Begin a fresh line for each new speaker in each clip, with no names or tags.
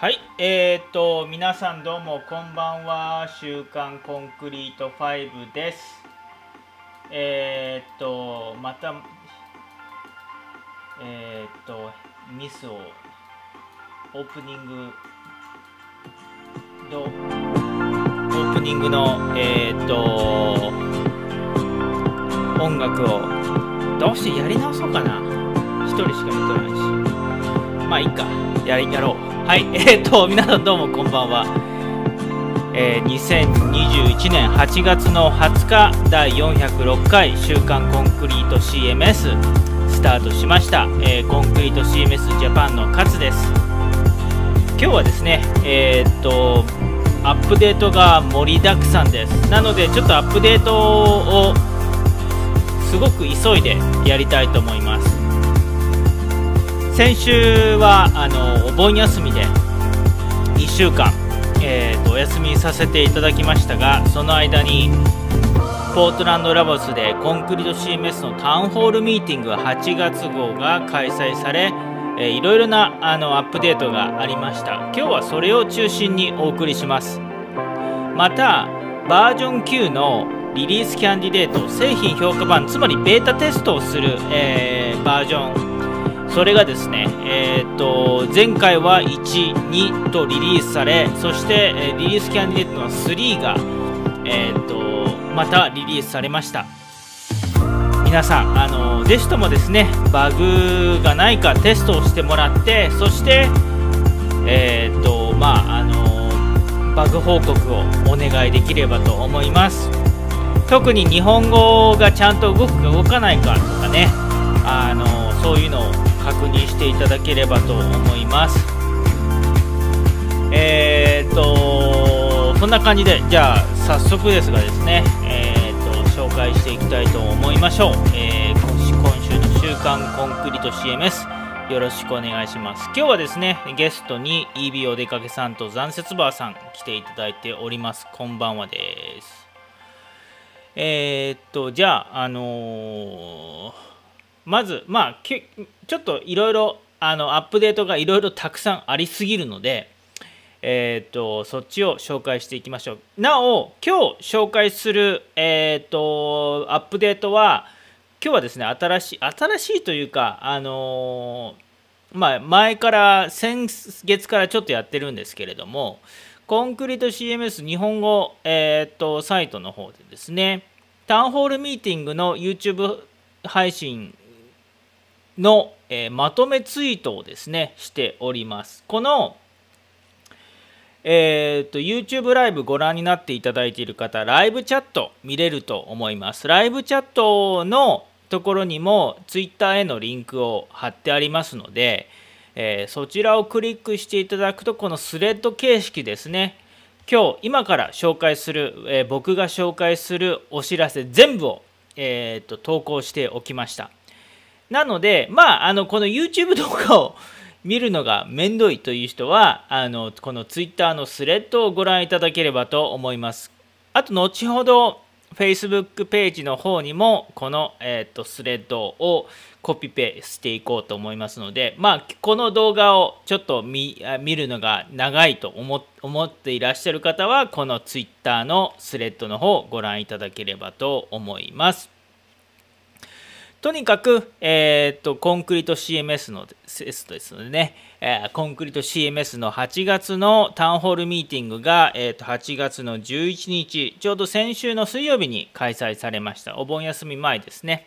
はい、えー、っと、皆さんどうもこんばんは。週刊コンクリート5です。えー、っと、また、えー、っと、ミスを、オープニング、どオープニングの、え、っと、音楽を、どうしてやり直そうかな。一人しか見とないし。まあいいか、やりやろう。はい、えっ、ー、と、皆さんどうもこんばんは。えー、2021年8月の20日第406回週刊コンクリート CMS スタートしました、えー、コンクリート CMS ジャパンの勝です。今日はですねえー、っとアップデートが盛りだくさんです。なのでちょっとアップデートをすごく急いでやりたいと思います。先週はあのお盆休みで1週間、えーと、お休みさせていただきましたがその間にポートランドラボスでコンクリート CMS のタウンホールミーティング8月号が開催され、えー、いろいろなあのアップデートがありました。今日はそれを中心にお送りします。またバージョン9のリリースキャンディデート製品評価版つまりベータテストをする、えー、バージョンそれがですね、えー、っと前回は1、2とリリースされそして、えリリースキャンディデートの3が、えー、っとまたリリースされました。皆さんあのぜひともですねバグがないかテストをしてもらってそしてえー、っとまああのバグ報告をお願いできればと思います。特に日本語がちゃんと動くか動かないかとかねあのそういうのを確認していただければと思います。えー、っとそんな感じでじゃあ早速ですがですねえー、っと紹介していきたいと思いましょう、えー、今週の週刊コンクリート CMS よろしくお願いします。今日はですねゲストに EB お出かけさんと残雪バーさん来ていただいております。こんばんはです。えー、っとじゃああのーまず、まあ、ちょっといろいろアップデートがいろいろたくさんありすぎるので、えーと、そっちを紹介していきましょう。なお、今日紹介する、えーと、アップデートは、今日はですね、新しい、新しいというか、あのー、まあ、前から、先月からちょっとやってるんですけれども、コンクリート CMS 日本語、えーとサイトの方でですね、タウンホールミーティングの YouTube 配信の、えー、まとめツイートをですねしております。このえーと、YouTube ライブご覧になっていただいている方ライブチャット見れると思います。ライブチャットのところにも Twitter へのリンクを貼ってありますので、えー、そちらをクリックしていただくとこのスレッド形式ですね今日今から紹介する、えー、僕が紹介するお知らせ全部を、えーと投稿しておきました。なので、まあ、あのこの YouTube 動画を見るのがめんどいという人はあのこの Twitter のスレッドをご覧いただければと思います。あと後ほど Facebook ページの方にもこの、えーと、スレッドをコピペしていこうと思いますので、まあ、この動画をちょっと見るのが長いと思思っていらっしゃる方はこの Twitter のスレッドの方をご覧いただければと思います。とにかく、えー、っと、コンクリート CMS のですのでね、えー、コンクリート CMS の8月のタウンホールミーティングが、えー、っと8月の11日、ちょうど先週の水曜日に開催されました。お盆休み前ですね。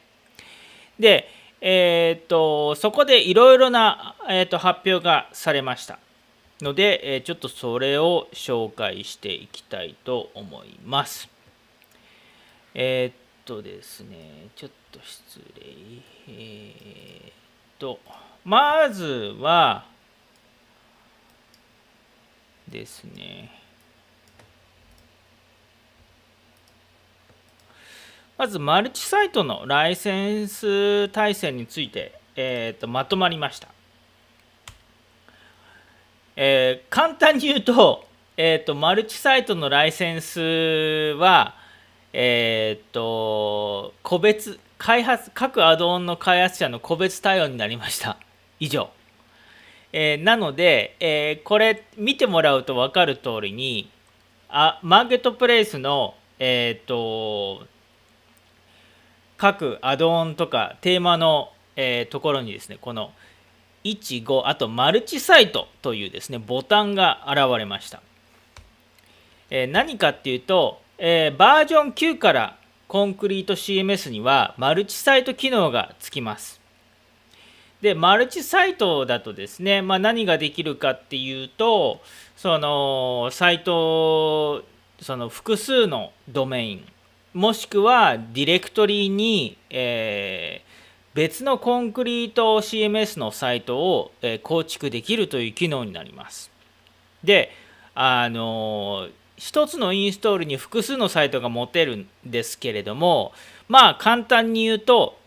で、えっと、そこでいろいろな、えっと発表がされました。ので、えちょっとそれを紹介していきたいと思います。えっとですね、ちょっと失礼。えー、っと、まずは、ですね、まずマルチサイトのライセンス体制について、えー、とまとまりました。えー、簡単に言うと,、えーとマルチサイトのライセンスは、えっ、と、個別、開発、各アドオンの開発者の個別対応になりました。以上。えー、なので、えー、これ見てもらうと分かる通りにあマーケットプレイスの、えーと、各アドオンとかテーマの、えー、ところにですねこの15あとマルチサイトというですねボタンが現れました、えー、何かっていうと、えー、バージョン9からコンクリート CMS にはマルチサイト機能がつきますでマルチサイトだとですね、まあ、何ができるかっていうとそのサイトその複数のドメインもしくはディレクトリに、えー、別のコンクリート CMS のサイトを、えー、構築できるという機能になります。であの一つのインストールに複数のサイトが持てるんですけれどもまあ簡単に言うと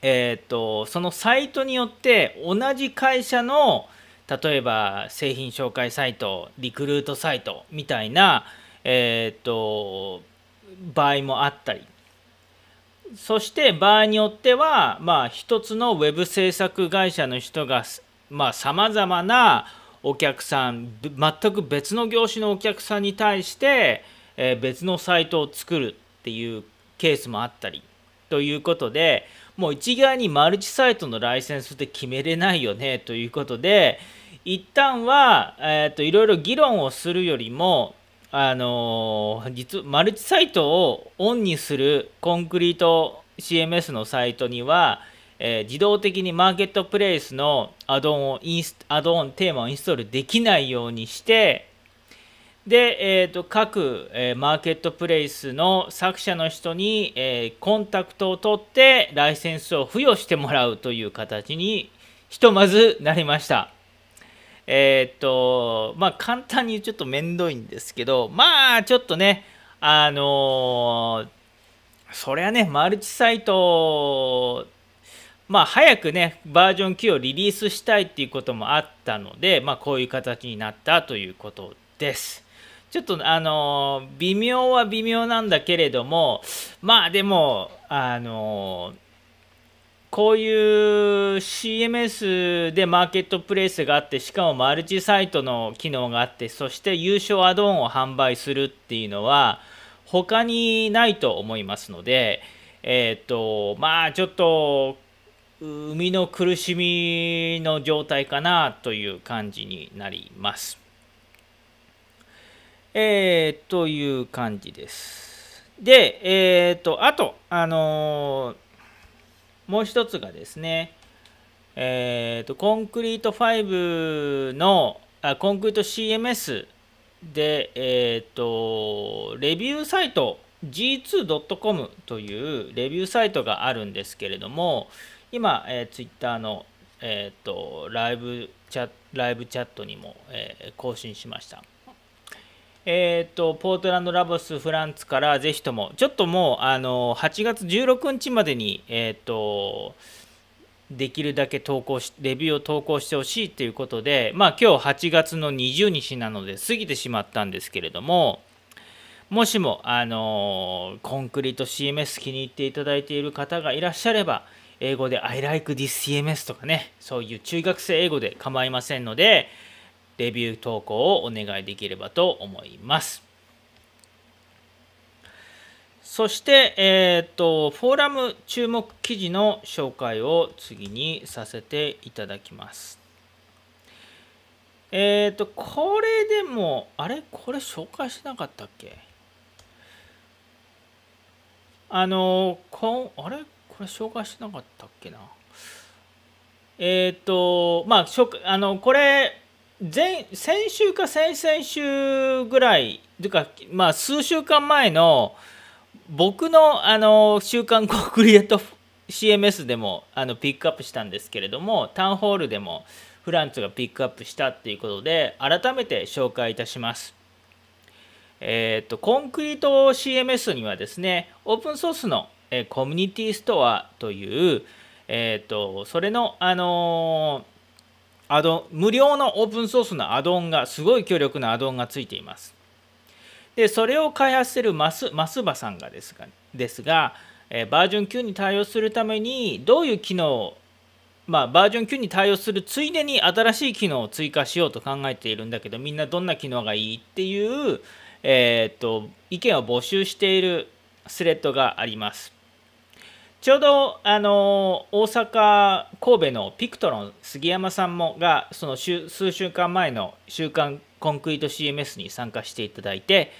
えーと、そのサイトによって同じ会社の例えば製品紹介サイトリクルートサイトみたいな、えーと、場合もあったり。そして場合によってはまあ一つのウェブ制作会社の人がさまざ、まなお客さん全く別の業種のお客さんに対して、え、別のサイトを作るっていうケースもあったりということでもう一概にマルチサイトのライセンスって決めれないよねということで一旦は、えーと、いろいろ議論をするよりもあの、実マルチサイトをオンにするコンクリート CMS のサイトには、えー、自動的にマーケットプレイスのアドオンをインスアドオンテーマをインストールできないようにしてで、えーと、各、えー、マーケットプレイスの作者の人に、えー、コンタクトを取ってライセンスを付与してもらうという形にひとまずなりました。えっ、ー、とまあ簡単にちょっと面倒いんですけどまあちょっとねあのそりゃねマルチサイトまあ早くねバージョン9をリリースしたいっていうこともあったのでまあこういう形になったということです。ちょっとあの微妙は微妙なんだけれどもまあでもあのこういう CMS でマーケットプレイスがあってしかもマルチサイトの機能があってそして優勝アドオンを販売するっていうのは他にないと思いますのでえっ、ー、とまあちょっと生みの苦しみの状態かなという感じになります。えー、という感じです。で、えっ、ー、と、あと、あのー、もう一つがですね、えっ、ー、と、コンクリート5の、あコンクリート CMS で、えっ、と、レビューサイト、g2.com というレビューサイトがあるんですけれども、今、えー、Twitter の、えっ、と、ライブチャライブチャットにも、え更新しました。えーと、ポートランドラボス・フランツからぜひともちょっともうあの8月16日までに、えーと、できるだけ投稿しレビューを投稿してほしいということで、まあ、今日8月の20日なので過ぎてしまったんですけれどももしもあのコンクリート CMS 気に入っていただいている方がいらっしゃれば英語で I like this CMS とかねそういう中学生英語で構いませんのでレビュー投稿をお願いできればと思います。そして、えーと、フォーラム注目記事の紹介を次にさせていただきます。えっ、ー、と、これでも、あれ？これ紹介しなかったっけ？あの、こあれ？これ紹介してなかったっけなえっ、ー、と、まあ、あのこれ、前先週か先々週ぐらいというか、まあ、数週間前の僕のあの週刊コンクリエイト CMS でもあのピックアップしたんですけれどもタウンホールでもフランツがピックアップしたっていうことで改めて紹介いたします。えっ、ー、とコンクリート CMS にはですねオープンソースの、えコミュニティストアという、え、ー、とそれのあのーアド無料のオープンソースのアドオンがすごい強力なアドオンがついています。でそれを開発しているマスマスバさんがですがですが、えバージョン9に対応するためにどういう機能まあ、バージョン9に対応するついでに新しい機能を追加しようと考えているんだけどみんなどんな機能がいいっていう、えーと、意見を募集しているスレッドがあります。ちょうどあの大阪神戸のピクトロン杉山さんもがその数週間前の「週刊コンクリート CMS」に参加していただいて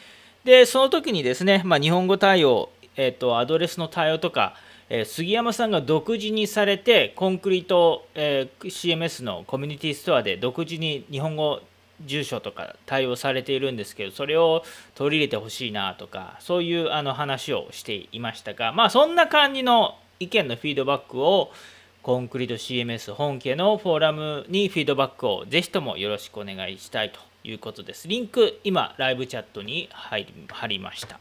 でその時にですね、まあ、日本語対応、えーと、アドレスの対応とか、えー、杉山さんが独自にされてコンクリート、えー、CMS のコミュニティストアで独自に日本語住所とか対応されているんですけどそれを取り入れてほしいなとかそういうあの話をしていましたがまあそんな感じの意見のフィードバックをコンクリート CMS 本家のフォーラムにフィードバックをぜひともよろしくお願いしたいということです。リンク今ライブチャットに貼りました。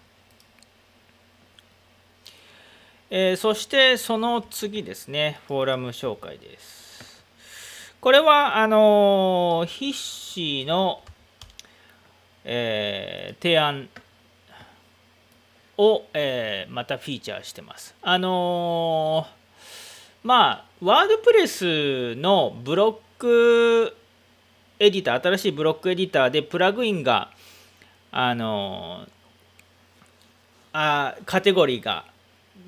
えー、そしてその次ですね、フォーラム紹介です。これは、あの筆詞の、えー、提案を、えー、またフィーチャーしてます。あのまあ、ワードプレスのブロックエディター、新しいブロックエディターでプラグインが、あのあカテゴリーが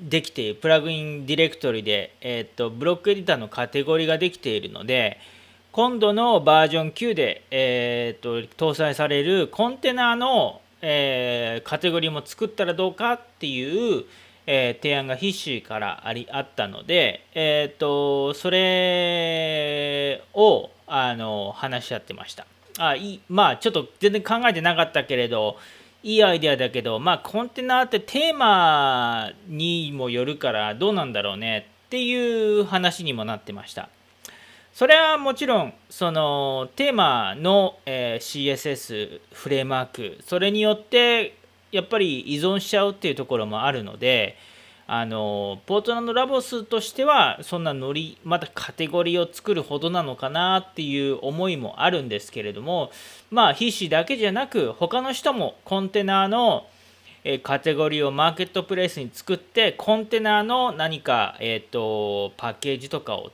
できているプラグインディレクトリで、えーと、ブロックエディターのカテゴリーができているので今度のバージョン9で、えーと、搭載されるコンテナの、えー、カテゴリーも作ったらどうかっていう、えー、提案が必死からありあったので、えーと、それをあの話し合ってました。あいまあちょっと全然考えてなかったけれどいいアイデアだけど、まあ、コンテナってテーマにもよるからどうなんだろうねっていう話にもなってました。それはもちろんそのテーマの、えー、CSS フレームワークそれによってやっぱり依存しちゃうっていうところもあるのであのポートランドラボスとしてはそんなノリまたカテゴリーを作るほどなのかなっていう思いもあるんですけれどもまあ必死だけじゃなく他の人もコンテナのカテゴリーをマーケットプレイスに作ってコンテナの何か、えーと、パッケージとかを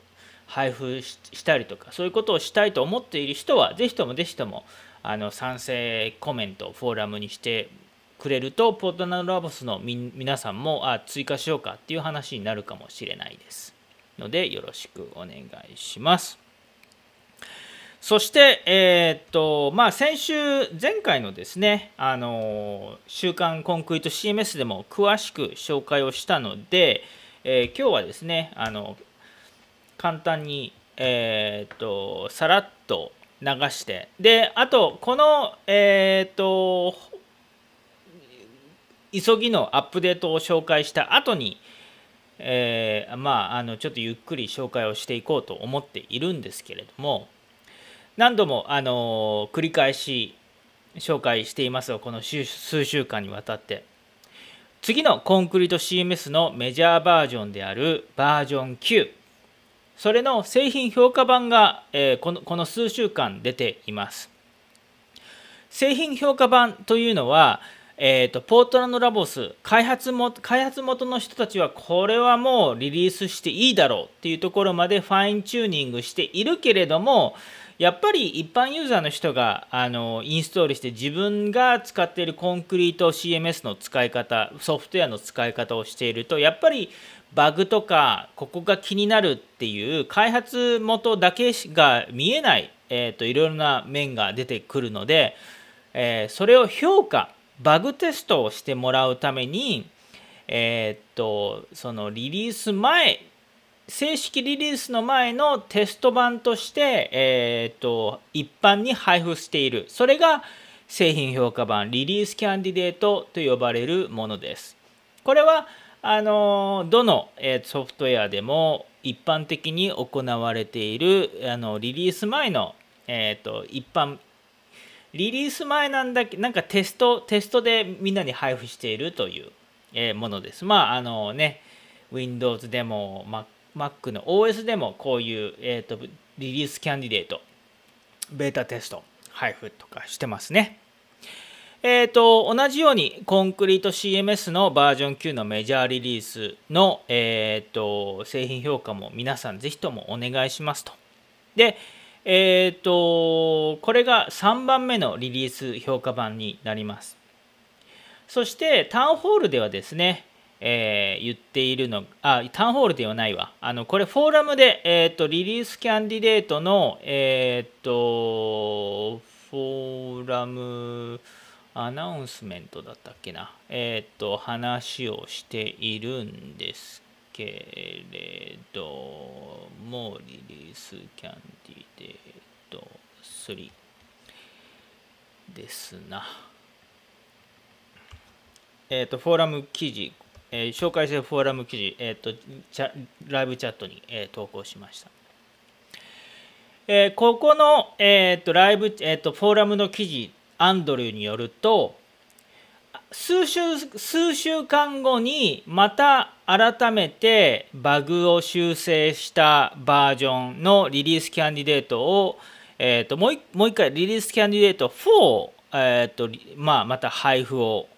配布したりとかそういうことをしたいと思っている人はぜひともぜひともあの賛成コメントフォーラムにしてくれるとポートナルラボスの皆さんもあ追加しようかっていう話になるかもしれないですのでよろしくお願いします。そして、えー、っとまあ、先週前回のですね「あの週刊コンクリート CMS」でも詳しく紹介をしたので、えー、今日はですねあの簡単に、えー、っとさらっと流してであとこの、えー、っと急ぎのアップデートを紹介した後に、えー、まああのちょっとゆっくり紹介をしていこうと思っているんですけれども何度もあの繰り返し紹介していますがこの数週間にわたって。次のコンクリート CMS のメジャーバージョンであるバージョン9それの製品評価版が、えー、このこの数週間出ています。製品評価版というのはえーと、ポートランドラボス開発も開発元の人たちはこれはもうリリースしていいだろうっていうところまでファインチューニングしているけれどもやっぱり一般ユーザーの人があのインストールして自分が使っているコンクリート CMS の使い方ソフトウェアの使い方をしているとやっぱりバグとかここが気になるっていう開発元だけが見えない、えーと、いろいろな面が出てくるので、えー、それを評価バグテストをしてもらうために、えー、っと、そのリリース前、正式リリースの前のテスト版として、えー、っと、一般に配布している。それが製品評価版、リリースキャンディデートと呼ばれるものです。これは、あの、どの、えソフトウェアでも一般的に行われている、あの、リリース前の、えっと、一般リリース前なんだけなんかテストテストでみんなに配布しているという、えものです。まああのね Windows でも Mac の OS でもこういう、えーと、リリースキャンディデートベータテスト配布とかしてますね。えーと、同じようにコンクリート CMS のバージョン9のメジャーリリースの、えーと、製品評価も皆さんぜひともお願いしますと。で、えっ、ー、と、これが3番目のリリース評価版になります。そしてタウンホールではですね、えー、言っているのあタウンホールではないわあのこれフォーラムで、えーと、リリースキャンディデートのえっ、ー、とフォーラムアナウンスメントだったっけなえっ、ー、と話をしているんですけれどもリリースキャンディデート3ですなえっ、ー、とフォーラム記事えー、紹介するフォーラム記事、えーと、とライブチャットに、えー、投稿しました。えー、ここの、えーと、ライブ、えーと、フォーラムの記事、アンドリューによると、数週数週間後にまた改めてバグを修正したバージョンのリリースキャンディデートを、えーと、もうもう一回リリースキャンディデート4、えーとまあ、また配布を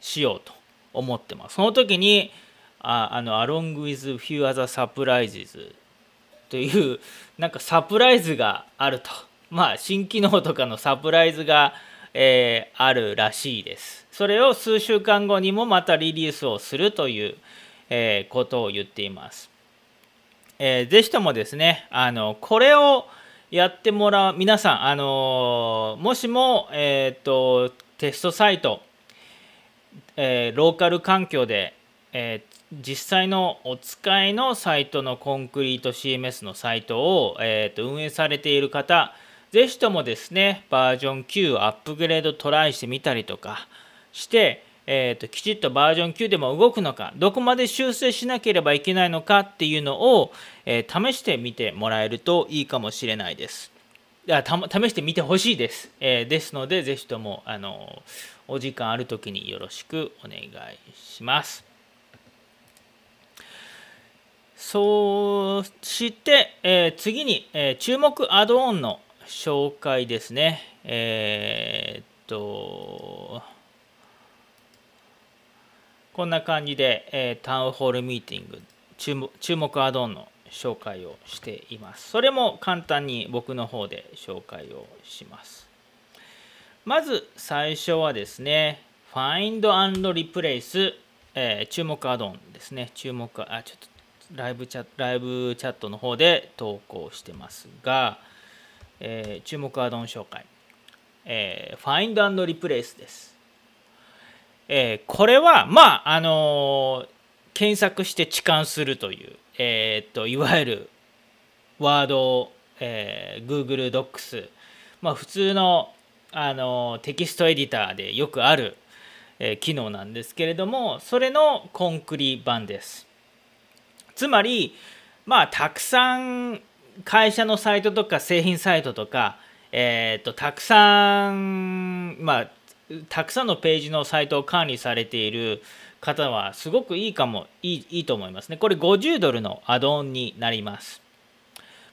しようと思ってます。その時にああの Along with few other surprises というなんかサプライズがあるとまあ新機能とかのサプライズが、えー、あるらしいです。それを数週間後にもまたリリースをするという、えー、ことを言っています、えー、ぜひともですねあのこれをやってもらう皆さんあのもしもえっ、とテストサイトえ、ローカル環境で、え、実際のお使いのサイトのコンクリート CMS のサイトを、えーと、運営されている方ぜひともですねバージョン9アップグレードトライしてみたりとかして、えーと、きちっとバージョン9でも動くのかどこまで修正しなければいけないのかっていうのを、えー、試してみてもらえるといいかもしれないです。た試してみてほしいです。えー、ですので、ぜひともあのお時間ある時によろしくお願いします。そして、えー、次に、えー、注目アドオンの紹介ですね。えー、っと、こんな感じで、えー、タウンホールミーティング注目、注目アドオンの紹介をしています。それも簡単に僕の方で紹介をします。まず最初はですね、Find and Replace、えー、注目アドオンですね。注目、あ、ちょっとライブチャライブチャットの方で投稿してますが、えー、注目アドオン紹介、えー、Find and Replace です。えー、これは、まあ、あの、検索して置換するという、えー、っと、いわゆるワード、えー、Google Docs、まあ、普通のあのテキストエディターでよくある、えー、機能なんですけれどもそれのコンクリ版ですつまりまあたくさん会社のサイトとか製品サイトとか、えーと、たくさんまあたくさんのページのサイトを管理されている方はすごくいいかもいいいいと思いますね。これ50ドルのアドオンになります。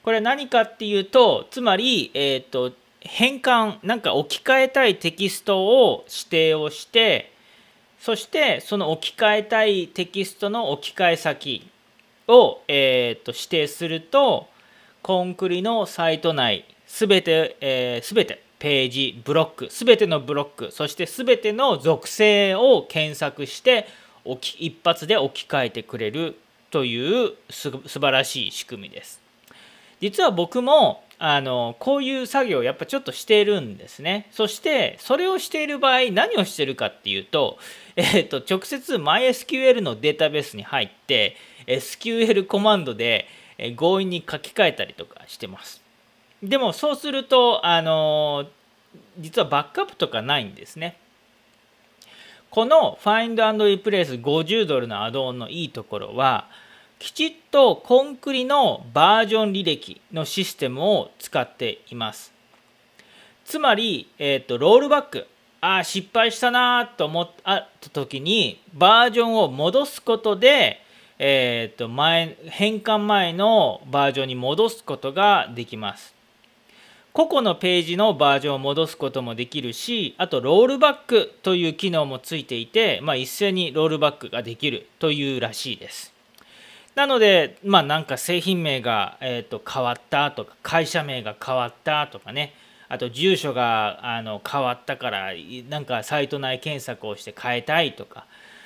これ何かっていうとつまり、えーと変換なんか置き換えたいテキストを指定をしてそしてその置き換えたいテキストの置き換え先を、えー、と指定するとコンクリのサイト内すべて、えー、全てページブロックすべてのブロックそしてすべての属性を検索して置き一発で置き換えてくれるというす素晴らしい仕組みです。実は僕もあのこういう作業をやっぱちょっとしているんですね。そしてそれをしている場合何をしてるかっていうと,、えーと、直接 MySQL のデータベースに入って SQL コマンドで強引に書き換えたりとかしてます。でもそうするとあの実はバックアップとかないんですね。この Find and Replace 50ドルのアドオンのいいところはきちっとコンクリのバージョン履歴のシステムを使っています。つまり、えーと、ロールバックああ失敗したなと思った時にバージョンを戻すことで、えーと前変換前のバージョンに戻すことができます。個々のページのバージョンを戻すこともできるしあとロールバックという機能もついていて、まあ、一斉にロールバックができるというらしいです。なのでまあなんか製品名が、えー、と変わったとか会社名が変わったとかね。あと住所があの変わったからなんかサイト内検索をして変えたいとか。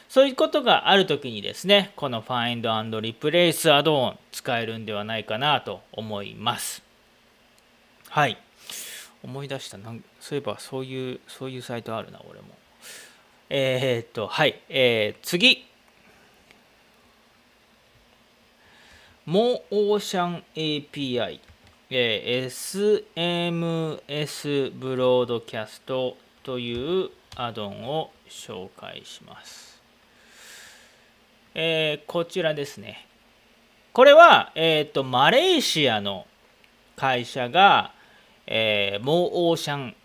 そういうことがある時にですねこの Find and Replace アドオン使えるんではないかなと思います。はい。思い出した。なんそういえばそういうそういうサイトあるな俺も。えー、っとはい、えー、次。モーオーシャン API、えー、SMS ブロードキャストというアドオンを紹介します。えー、こちらですね。これは、えーと、マレーシアの会社が、えー、モーオーシャン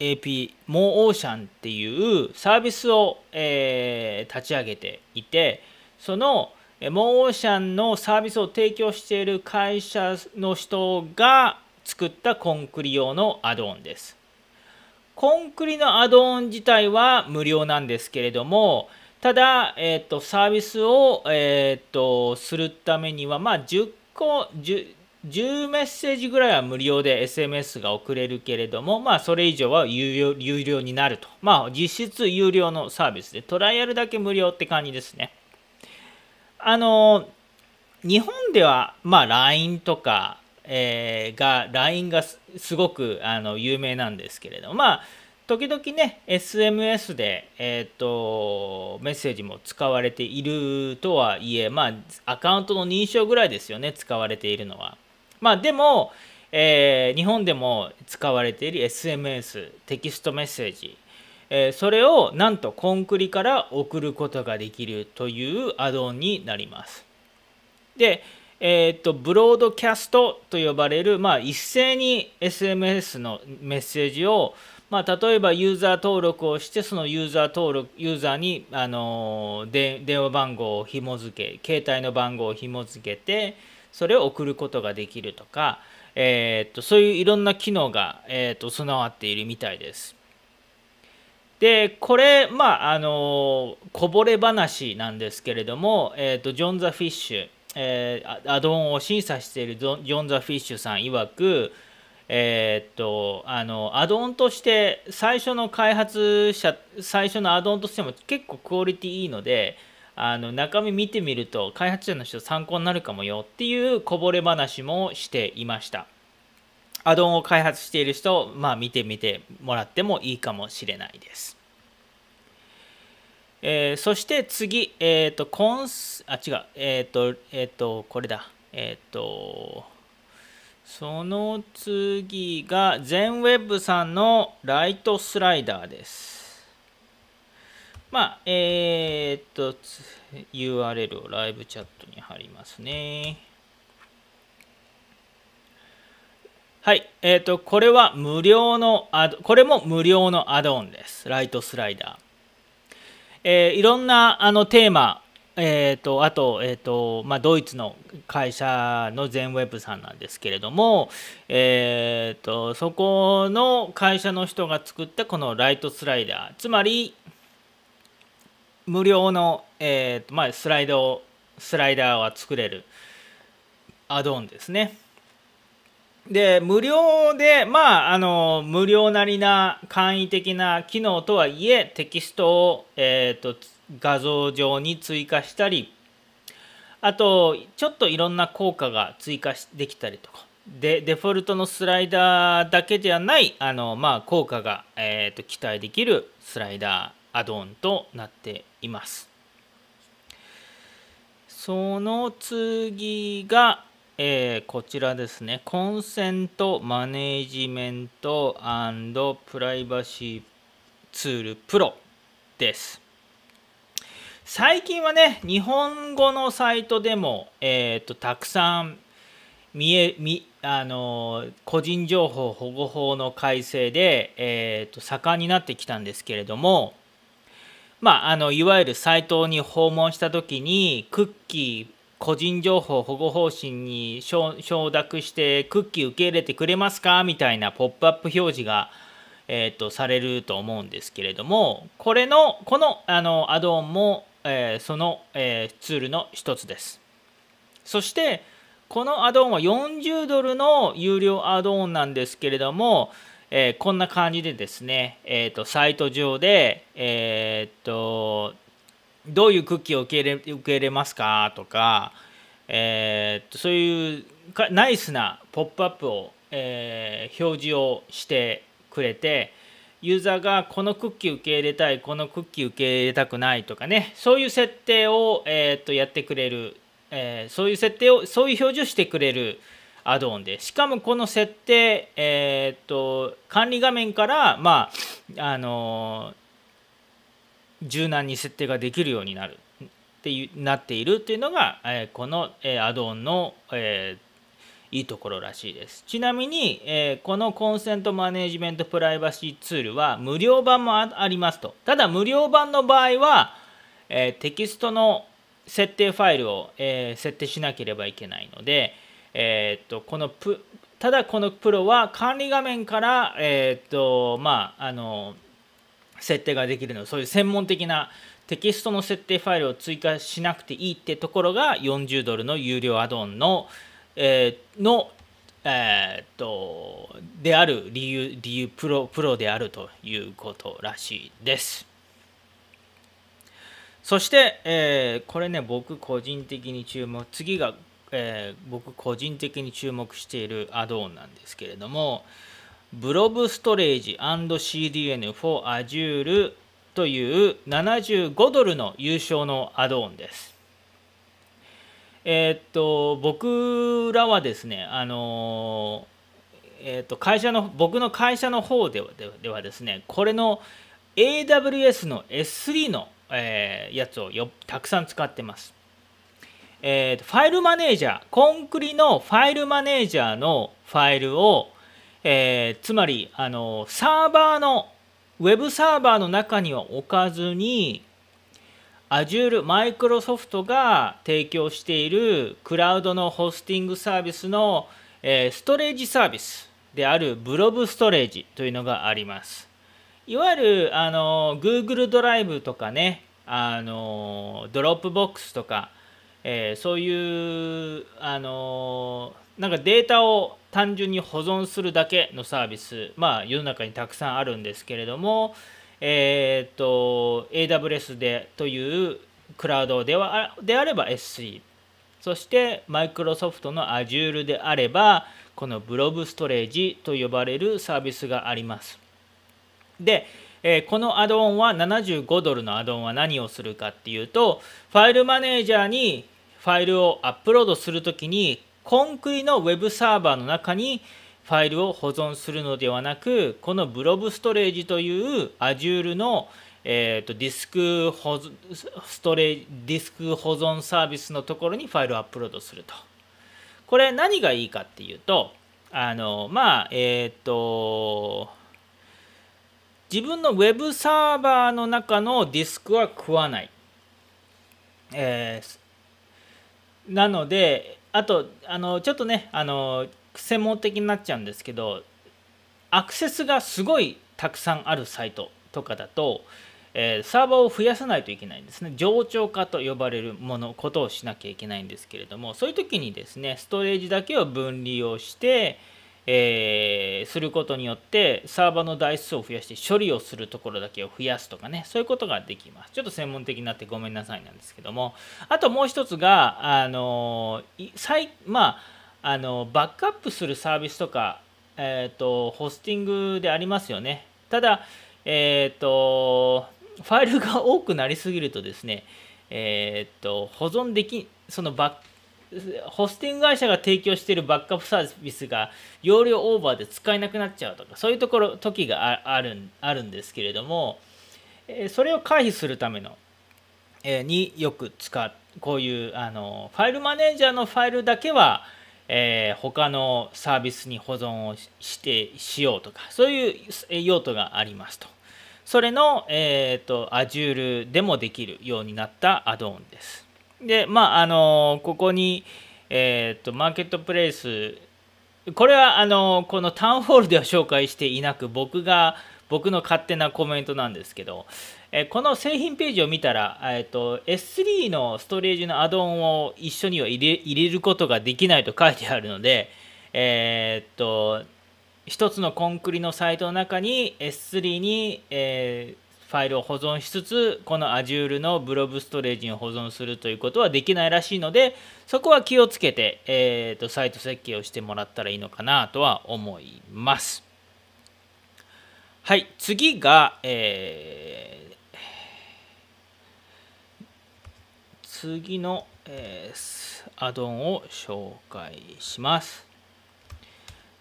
AP モーオーシャンっていうサービスを、えー、立ち上げていてそのモーオーシャンのサービスを提供している会社の人が作ったコンクリ用のアドオンです。コンクリのアドオン自体は無料なんですけれども、ただ、えーと、サービスを、えーと、するためには、まあ、10個 10, 10, メッセージぐらいは無料で SMS が送れるけれども、まあ、それ以上は有料有料になると。まあ、実質有料のサービスで、トライアルだけ無料って感じですね。あの日本では、まあ、LINE とか、えー、が LINE がすごくあの有名なんですけれどまあ時々ね SMS で、えーと、メッセージも使われているとはいえまあアカウントの認証ぐらいですよね使われているのはまあでも、えー、日本でも使われている SMS テキストメッセージえそれをなんとコンクリから送ることができるというアドオンになります。で、えー、っとブロードキャストと呼ばれる、まあ、一斉に SMS のメッセージを、まあ、例えばユーザー登録をしてそのユーザー登録ユーザーに、あの電話番号を紐付け携帯の番号を紐付けてそれを送ることができるとか、えー、っとそういういろんな機能が、えー、っと備わっているみたいです。でこれまああのこぼれ話なんですけれども、えーと、ジョン・ザ・フィッシュ、えー、アドオンを審査しているジョン・ザ・フィッシュさん曰くえー、っとあのアドオンとして最初の開発者最初のアドオンとしても結構クオリティいいのであの中身見てみると開発者の人参考になるかもよっていうこぼれ話もしていました。アドオンを開発している人まあ見てみてもらってもいいかもしれないです。えー、そして次、えっ、と、コンス、あ、違う、えっ、と、えっ、と、これだ。えっ、と、その次が、全ウェブさんのライトスライダーです。まあ、えっと、URL をライブチャットに貼りますね。はい、えっ、と、これは無料のアド、これも無料のアドオンです。ライトスライダー。えー、いろんなあのテーマ、えーと、あと,、えーとまあ、ドイツの会社の全ウェブさんなんですけれども、えーと、そこの会社の人が作ったこのライトスライダーつまり無料の、えーとまあ、スライドスライダーは作れるアドオンですね。で無料でまああの無料なりな簡易的な機能とはいえテキストを、えーと、画像上に追加したりあとちょっといろんな効果が追加できたりとかでデフォルトのスライダーだけではないあの、まあ、効果が、えーと期待できるスライダーアドオンとなっています。その次がえー、こちらですね、コンセントマネージメントプライバシーツールプロです。最近はね、日本語のサイトでも、えーと、たくさん見え見あの個人情報保護法の改正で、えーと盛んになってきたんですけれども、まあ、あのいわゆるサイトに訪問した時にクッキー個人情報保護方針に承諾してクッキー受け入れてくれますか？みたいなポップアップ表示が、えーと、されると思うんですけれどもこれのこのあのアドオンも、えー、その、えー、ツールの一つです。そしてこのアドオンは40ドルの有料アドオンなんですけれども、えー、こんな感じでですね、えーと、サイト上で、えーとどういうクッキーを受け入れ受け入れますか？とか、えー、そういうナイスなポップアップを、えー、表示をしてくれてユーザーがこのクッキー受け入れたいこのクッキー受け入れたくないとかねそういう設定を、えー、とやってくれる、えー、そういう設定をそういう表示をしてくれるアドオンでしかもこの設定、えー、と管理画面からまああの柔軟に設定ができるようになるっていうなっているっていうのが、えー、この、えー、アドオンの、えー、いいところらしいです。ちなみに、えー、このコンセントマネジメントプライバシーツールは無料版もありますと。ただ無料版の場合は、えー、テキストの設定ファイルを、えー、設定しなければいけないので、え、っとこのプただこのプロは管理画面から、え、っとまああの設定ができるのでそういう専門的なテキストの設定ファイルを追加しなくていいってところが40ドルの有料アドオンの,、えー、のえー、っとである理由理由プロプロであるということらしいです。そして、えー、これね僕個人的に注目次が、えー、僕個人的に注目しているアドオンなんですけれども、ブロブストレージ &CDN for Azure という75ドルの優勝のアドオンです。えー、っと、僕らはですね、あのえー、っと会社の僕の会社の方ではではですね、これの AWS の S3 の、えー、やつをよたくさん使ってます。えー、ファイルマネージャー、コンクリのファイルマネージャーのファイルをえー、つまりあのサーバーのウェブサーバーの中には置かずに Azure、マイクロソフトが提供しているクラウドのホスティングサービスの、えー、ストレージサービスである Blob Storage というのがあります。いわゆるあの Google ドライブとかね、あのドロップボックスとか、えー、そういうあのなんかデータを単純に保存するだけのサービス、まあ、世の中にたくさんあるんですけれども、えー、っと AWS でというクラウドではであれば S3 そしてマイクロソフトの Azure であればこのブロブストレージと呼ばれるサービスがあります。で、えー、このアドオンは75ドルのアドオンは何をするかっていうとファイルマネージャーにファイルをアップロードするときにコンクリのウェブサーバーの中にファイルを保存するのではなくこのブロブストレージという Azure の、えーと、ディスク保ストレディスク保存サービスのところにファイルをアップロードすると。これ何がいいかっていうとあのまあえっ、ー、と自分のウェブサーバーの中のディスクは食わない、えー、なのであとあのちょっとねあの専門的になっちゃうんですけどアクセスがすごいたくさんあるサイトとかだと、えー、サーバーを増やさないといけないんですね。冗長化と呼ばれるものことをしなきゃいけないんですけれどもそういう時にですねストレージだけを分離をして、えー、することによってサーバーの台数を増やして処理をするところだけを増やすとかねそういうことができます。ちょっと専門的になってごめんなさいなんですけども。あともう一つがあのまああのバックアップするサービスとか、えーと、ホスティングでありますよね。ただえっ、ー、とファイルが多くなりすぎるとですねえっ、ー、と保存できそのバッホスティング会社が提供しているバックアップサービスが容量オーバーで使えなくなっちゃうとかそういうところ時があるあるんですけれどもそれを回避するためのによく使うこういうあのファイルマネージャーのファイルだけは、えー、他のサービスに保存をしてしようとかそういう用途がありますと。それの、えーと、と Azure でもできるようになったアドオンです。でまああのここにえっ、とマーケットプレイス。これはあのこのタウンホールでは紹介していなく僕が僕の勝手なコメントなんですけど、えこの製品ページを見たら、えーと、S3 のストレージのアドオンを一緒には入れ入れることができないと書いてあるので、えっ、と一つのコンクリのサイトの中に S3 に、えーファイルを保存しつつこの Azure のブロブストレージに保存するということはできないらしいのでそこは気をつけて、えーと、サイト設計をしてもらったらいいのかなとは思いますはい次が、えー、次の、えー、アドオンを紹介します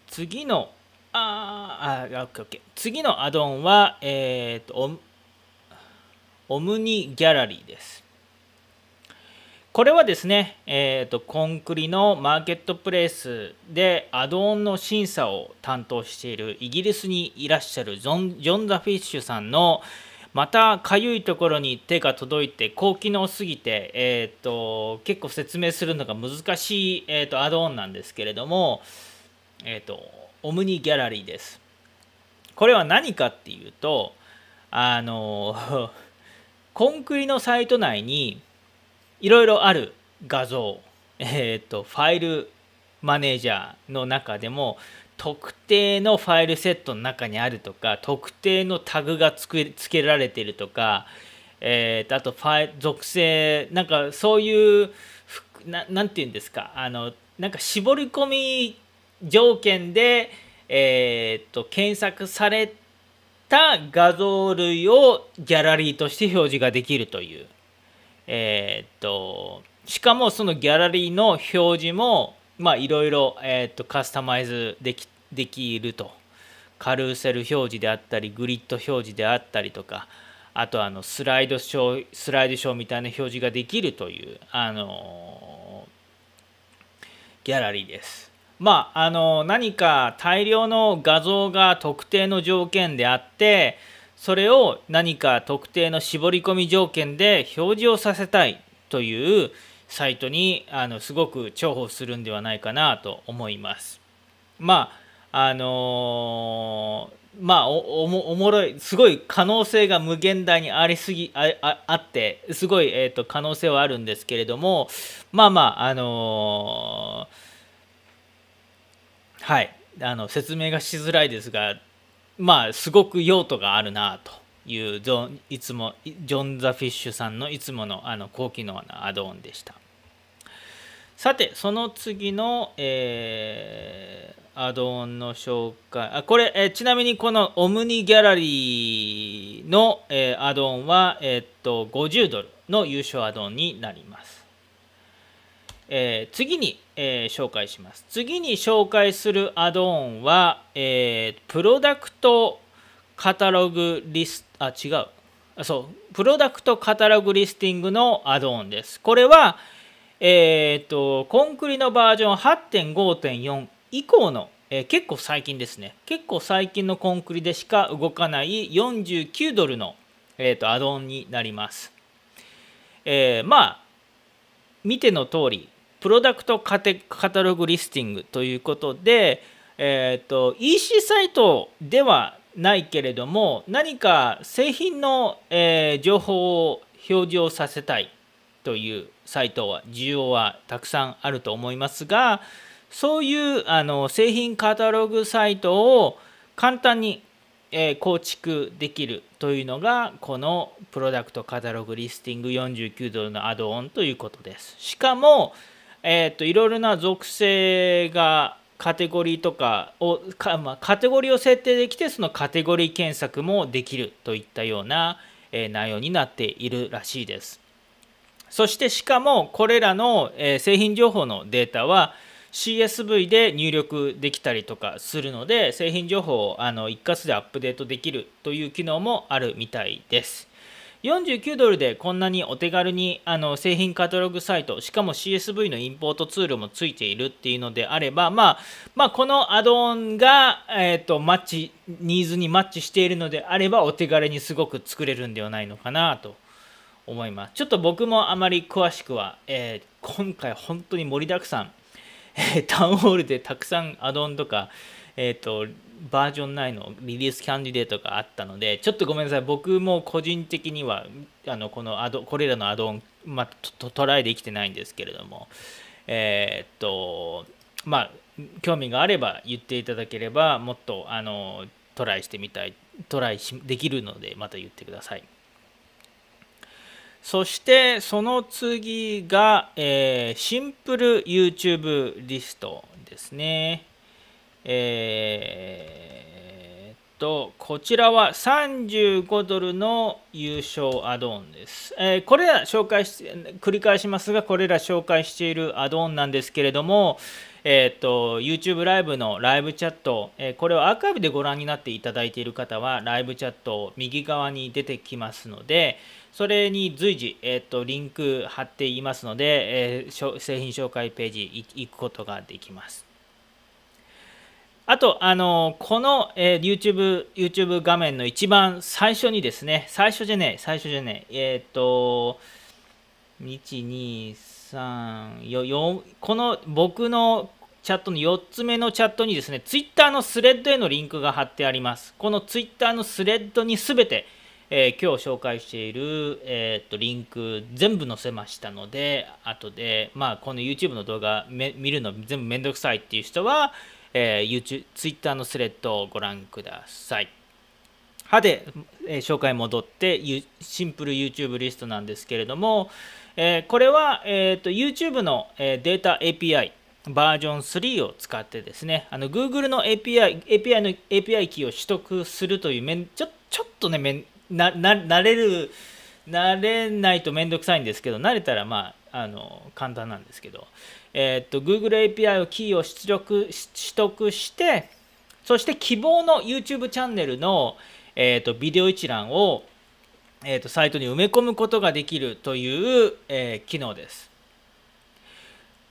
次のああ、オッケーオッケー。次のアドオンは、えっ、ー、と、オムニギャラリーです。これはですね、えーと、コンクリのマーケットプレイスでアドオンの審査を担当しているイギリスにいらっしゃるジョン・ジョンザ・フィッシュさんのまたかゆいところに手が届いて高機能すぎて、えーと、結構説明するのが難しい、えーと、アドオンなんですけれども、えー、とオムニギャラリーです。これは何かっていうとあのコンクリのサイト内にいろいろある画像、えーと、ファイルマネージャーの中でも特定のファイルセットの中にあるとか特定のタグがつけつけられてるとか、えーと、あとファイ属性なんかそういうななんて言うんですかあのなんか絞り込み条件で、えーと検索された画像類をギャラリーとして表示ができるという。えー、っと、しかもそのギャラリーの表示も、まあいろいろ、え、っとカスタマイズできできると。カルーセル表示であったり、グリッド表示であったりとか、あとあのスライドショー、スライドショーみたいな表示ができるという、あのギャラリーです。まあ、あの何か大量の画像が特定の条件であってそれを何か特定の絞り込み条件で表示をさせたいというサイトにあのすごく重宝するんではないかなと思います。まああのー、まあおもろいすごい可能性が無限大にありすぎあああってすごい、えーと、と可能性はあるんですけれどもまあまああのーはい。あの説明がしづらいですがまあすごく用途があるなといういつもジョン・ザ・フィッシュさんのいつものあの高機能なアドオンでした。さてその次の、えー、アドオンの紹介あこれ、えー、ちなみにこのオムニギャラリーの、えー、アドオンは、えー、っと50ドルの優勝アドオンになります。えー、次に、えー、紹介します。次に紹介するアドオンは、えー、プロダクトカタログリスト、あ、違う。あそう、プロダクトカタログリスティングのアドオンです。これは、えっ、と、コンクリのバージョン8.5.4以降の、え結構最近ですね。結構最近のコンクリでしか動かない49ドルの、えーと、アドオンになります。えまあ、見ての通り、プロダクトカテカタログリスティングということで、えーと、EC サイトではないけれども何か製品の、えー、情報を表示をさせたいというサイトは需要はたくさんあると思いますがそういうあの製品カタログサイトを簡単に、えー、構築できるというのがこのプロダクトカタログリスティング49ドルのアドオンということです。しかもえーと、いろいろな属性がカテゴリーとかをか、まあ、カテゴリーを設定できてそのカテゴリー検索もできるといったような、えー、内容になっているらしいです。そしてしかもこれらの、えー、製品情報のデータは CSV で入力できたりとかするので製品情報をあの一括でアップデートできるという機能もあるみたいです。49ドルでこんなにお手軽にあの製品カタログサイト、しかも CSV のインポートツールもついているっていうのであれば、まあ、まあ、このアドオンが、えーと、マッチ、ニーズにマッチしているのであれば、お手軽にすごく作れるんではないのかなと。思います。ちょっと僕もあまり詳しくは、えー、今回本当に盛りだくさん、えー、タウンホールでたくさんアドオンとか、えーと、バージョン9のリリースキャンディデートがあったのでちょっとごめんなさい僕も個人的にはあのこのアドこれらのアドオン、まあ、トライできてないんですけれどもえっ、とまあ興味があれば言っていただければもっとあのトライしてみたいトライしできるのでまた言ってください。そしてその次が、えー、シンプル YouTube リストですね。えー、っと、こちらは35ドルの優勝アドオンです。えー、これら紹介し、繰り返しますが、これら紹介しているアドオンなんですけれども、えーと、YouTube ライブのライブチャット、えー、これをアーカイブでご覧になっていただいている方は、ライブチャット右側に出てきますので、それに随時、えーと、リンク貼っていますので、えー、製品紹介ページ行くことができます。あと、あのこの、えー、YouTube, YouTube 画面の一番最初にですね、最初じゃねえ、最初じゃねえ、えっ、と、1、2、3、4、この僕のチャットの4つ目のチャットにですね、Twitter のスレッドへのリンクが貼ってあります。この Twitter のスレッドにすべて、えー、今日紹介している、えー、とリンク全部載せましたので、後で、まあ、この YouTube の動画見るの全部めんどくさいっていう人は、えー、YouTube、Twitter のスレッドをご覧ください。歯で、えー、紹介戻って、シンプル YouTube リストなんですけれども、えー、これは、えーと、YouTube の、えー、データ API バージョン3を使ってですね、あの Google の API, API の API キーを取得するというめんちょちょっとねめなな慣れる慣れないとめんどくさいんですけど慣れたらまああの簡単なんですけど、えーと、Google API をキーを出力取得してそして希望の YouTube チャンネルの、えーとビデオ一覧をえーと、サイトに埋め込むことができるという、え、機能です。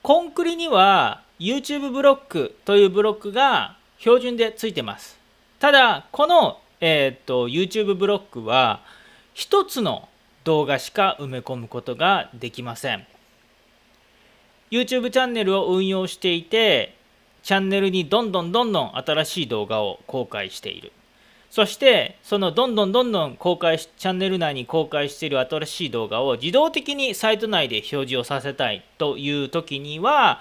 コンクリには YouTube ブロックというブロックが標準でついてます。ただ、この、えーと、YouTube ブロックは1つの動画しか埋め込むことができません。YouTube チャンネルを運用していて、チャンネルにどんどんどんどん新しい動画を公開している。そしてそのどんどんどんどん公開チャンネル内に公開している新しい動画を自動的にサイト内で表示をさせたいという時には、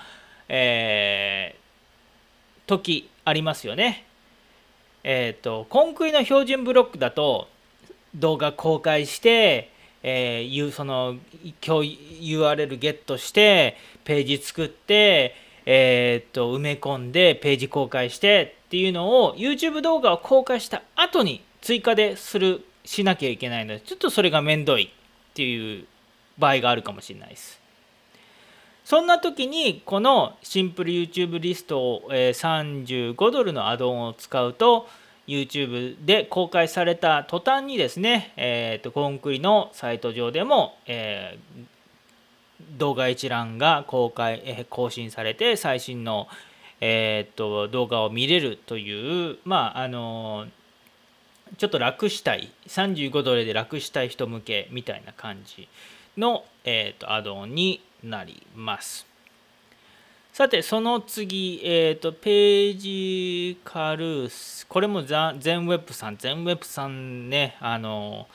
えー、時ありますよね。えっ、ー、とコンクリの標準ブロックだと動画公開して、えー、その URL ゲットしてページ作ってえー、っと埋め込んでページ公開してっていうのを YouTube 動画を公開した後に追加でするしなきゃいけないのでちょっとそれがめんどいっていう場合があるかもしれないです。そんな時にこのシンプル YouTube リストを35ドルのアドオンを使うと YouTube で公開された途端にですね、えー、とコンクリのサイト上でも、えー、動画一覧が公開、え更新されて最新の、えー、っと動画を見れるというまああのちょっと楽したい35ドルで楽したい人向けみたいな感じの、えー、っとアドオンになります。さて、その次、えっ、ー、と、ページカルーセル。これもザ全ウェブさん。全ウェブさんね、あの、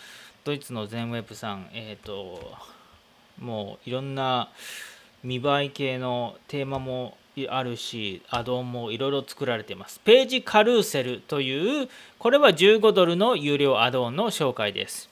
ドイツの全ウェブさん、えっ、ー、と、もういろんな見栄え系のテーマもあるしアドオンもいろいろ作られています。ページカルーセルというこれは15ドルの有料アドオンの紹介です。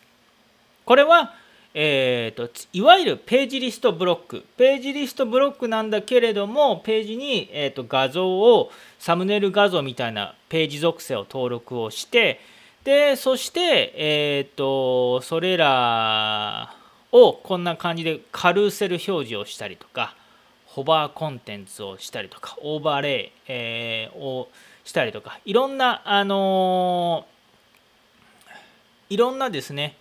これはえーと、いわゆるページリストブロック。ページリストブロックなんだけれどもページに、えーと画像をサムネイル画像みたいなページ属性を登録をしてでそして、えーとそれらをこんな感じでカルーセル表示をしたりとかホバーコンテンツをしたりとかオーバーレイ、をしたりとかいろんなあの、いろんなですね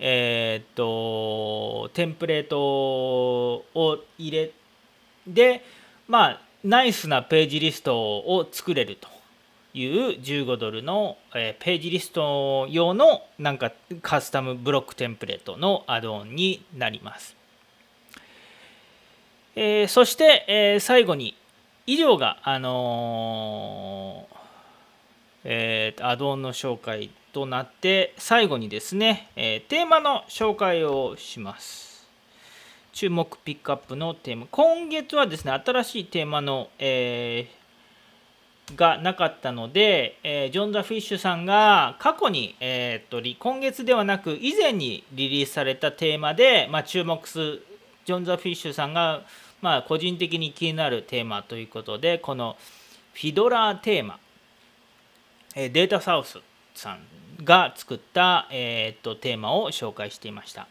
え、っとテンプレートを入れでまあナイスなページリストを作れると。いう15ドルの、えー、ページリスト用のなんかカスタムブロックテンプレートのアドオンになります。えー、そして、えー、最後に以上が、あのー、えー、アドオンの紹介となって最後にですね、えテーマの紹介をします。注目ピックアップのテーマ今月はですね新しいテーマの、えがなかったので、えー、ジョン・ザ・フィッシュさんが過去に、えー、っと今月ではなく以前にリリースされたテーマで、まあ、注目するジョン・ザ・フィッシュさんが、まあ、個人的に気になるテーマということでこのフィドラーテーマ、えー、データサウスさんが作った、えー、っとテーマを紹介していました。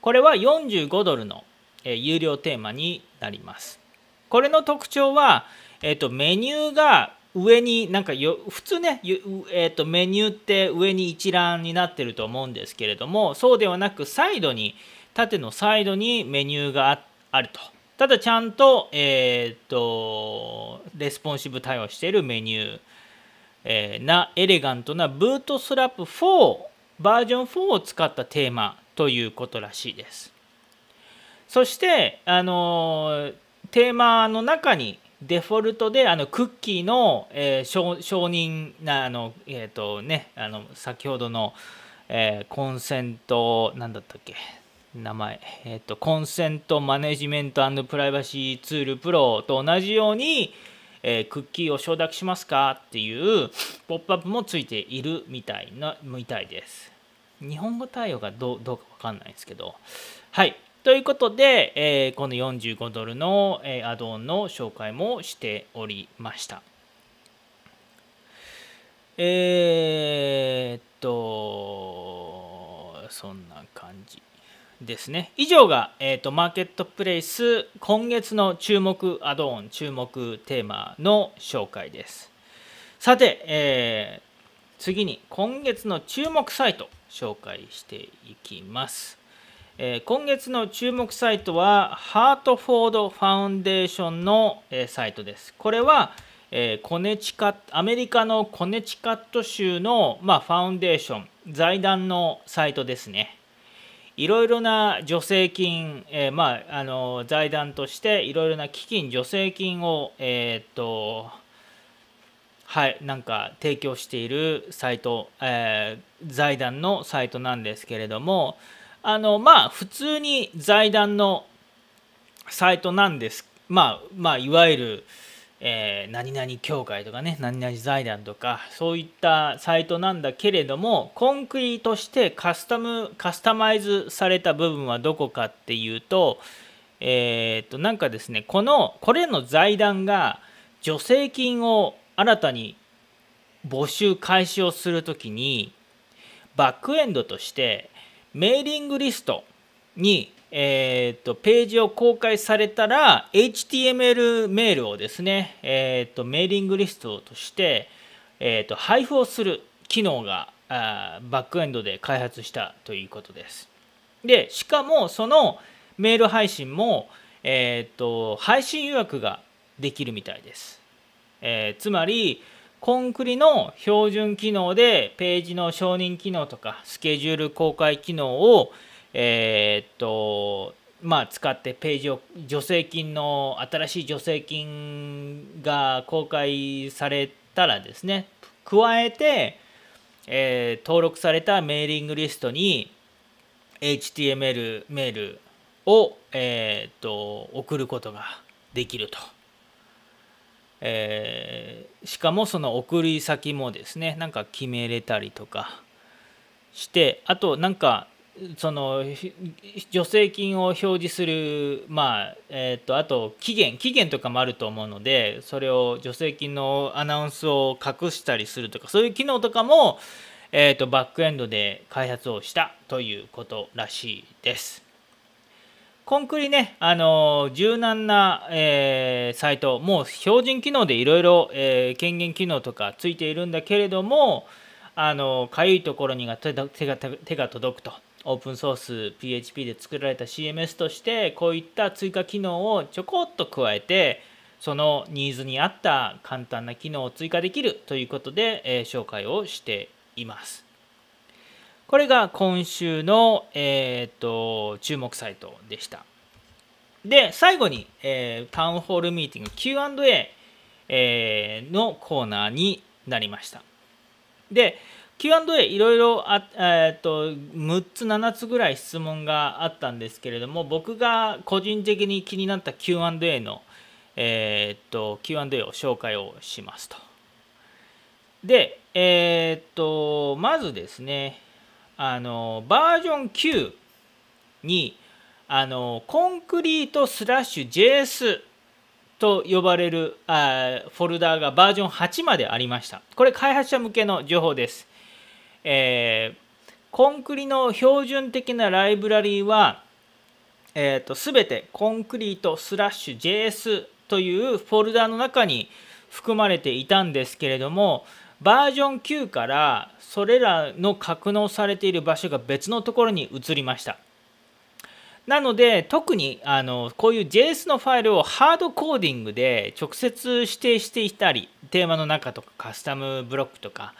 これは45ドルの、えー、有料テーマになります。これの特徴はえっ、と、メニューが上になんかよ普通ね、えーと、メニューって上に一覧になってると思うんですけれどもそうではなくサイドに縦のサイドにメニューがあると。ただちゃんと,、えーと、レスポンシブ対応しているメニュー、えー、なエレガントなブートストラップ4バージョン4を使ったテーマということらしいです。そしてあのテーマの中にデフォルトであのクッキーの、えー、承承認なあのえ、ー、とねあの先ほどの、えー、コンセントなんだったっけ名前え、ー、とコンセントマネジメントプライバシーツールプロと同じように、えー、クッキーを承諾しますかっていうポップアップもついているみたいなみたいです。日本語対応がどうどうかわかんないんですけど。はい。ということで、えー、この45ドルの、えー、アドオンの紹介もしておりました。えー、っと、そんな感じですね。以上が、えーと、マーケットプレイス今月の注目アドオン、注目テーマの紹介です。さて、えー、次に今月の注目サイト紹介していきます。え今月の注目サイトはハートフォードファウンデーションの、えサイトです。これは、えコネチカアメリカのコネチカット州の、まあ、ファウンデーション財団のサイトですね。いろいろな助成金、え、まあ、あの財団としていろいろな基金助成金を、えー、っとはいなんか提供しているサイト、えー、財団のサイトなんですけれどもあのまあ普通に財団のサイトなんです。まあまあいわゆる、えー、何々協会とかね何々財団とかそういったサイトなんだけれどもコンクリとしてカスタムカスタマイズされた部分はどこかっていうとえっ、となんかですねこのこれの財団が助成金を新たに募集開始をするときにバックエンドとしてメーリングリストに、えーと、ページを公開されたら HTML メールをですね、えーと、メーリングリストとして、えーと、配布をする機能があバックエンドで開発したということです。でしかもそのメール配信も、えー、と配信予約ができるみたいです。えー、つまりコンクリの標準機能でページの承認機能とかスケジュール公開機能を、え、っとまあ、使ってページを助成金の新しい助成金が公開されたらですね加えて、えー、登録されたメーリングリストに HTML メールを、えー、と送ることができると。えー、しかもその送り先もですねなんか決めれたりとかしてあとなんかその助成金を表示するまあえっ、ー、とあと期限期限とかもあると思うのでそれを助成金のアナウンスを隠したりするとかそういう機能とかも、えーとバックエンドで開発をしたということらしいです。コンクリね、あの柔軟な、えー、サイト、もう標準機能でいろいろ権限機能とかついているんだけれども、あのかゆいところにが手が手が届くと。オープンソース PHP で作られた CMS としてこういった追加機能をちょこっと加えてそのニーズに合った簡単な機能を追加できるということで、えー、紹介をしています。これが今週の、えーと、注目サイトでした。で、最後に、えー、タウンホールミーティング Q&A、えー、のコーナーになりました。で、Q&A いろいろあ、えーと、6つ7つぐらい質問があったんですけれども僕が個人的に気になった Q&A の、えーと、Q&A を紹介をしますと。で、えっ、とまずですねあのバージョン9にあのコンクリートスラッシュ JS と呼ばれるあフォルダーがバージョン8までありました。これ開発者向けの情報です。えー、コンクリの標準的なライブラリーは、えーと、全てコンクリートスラッシュ JS というフォルダーの中に含まれていたんですけれども、バージョン9からそれらの格納されている場所が別のところに移りました。なので特にあのこういう JS のファイルをハードコーディングで直接指定していたりテーマの中とかカスタムブロックとか、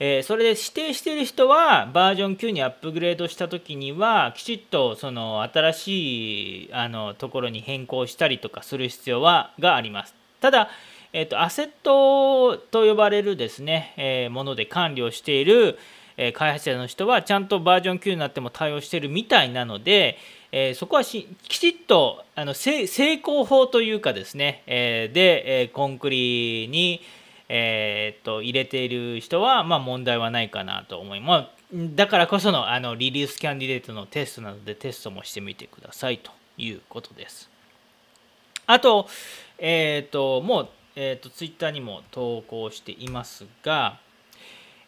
えー、それで指定している人はバージョン9にアップグレードした時にはきちっとその新しいあのところに変更したりとかする必要はがあります。ただえーと、アセットと呼ばれるですね、えー、もので管理をしている、えー、開発者の人はちゃんとバージョン9になっても対応しているみたいなので、えー、そこはきちっとあの成功法というかですね、えで、えコンクリに、えー、と入れている人は、まあ、問題はないかなと思います。だからこそのあのリリースキャンディデートのテストなどでテストもしてみてくださいということです。あと、えっ、と、もうえーと、ツイッターにも投稿していますが、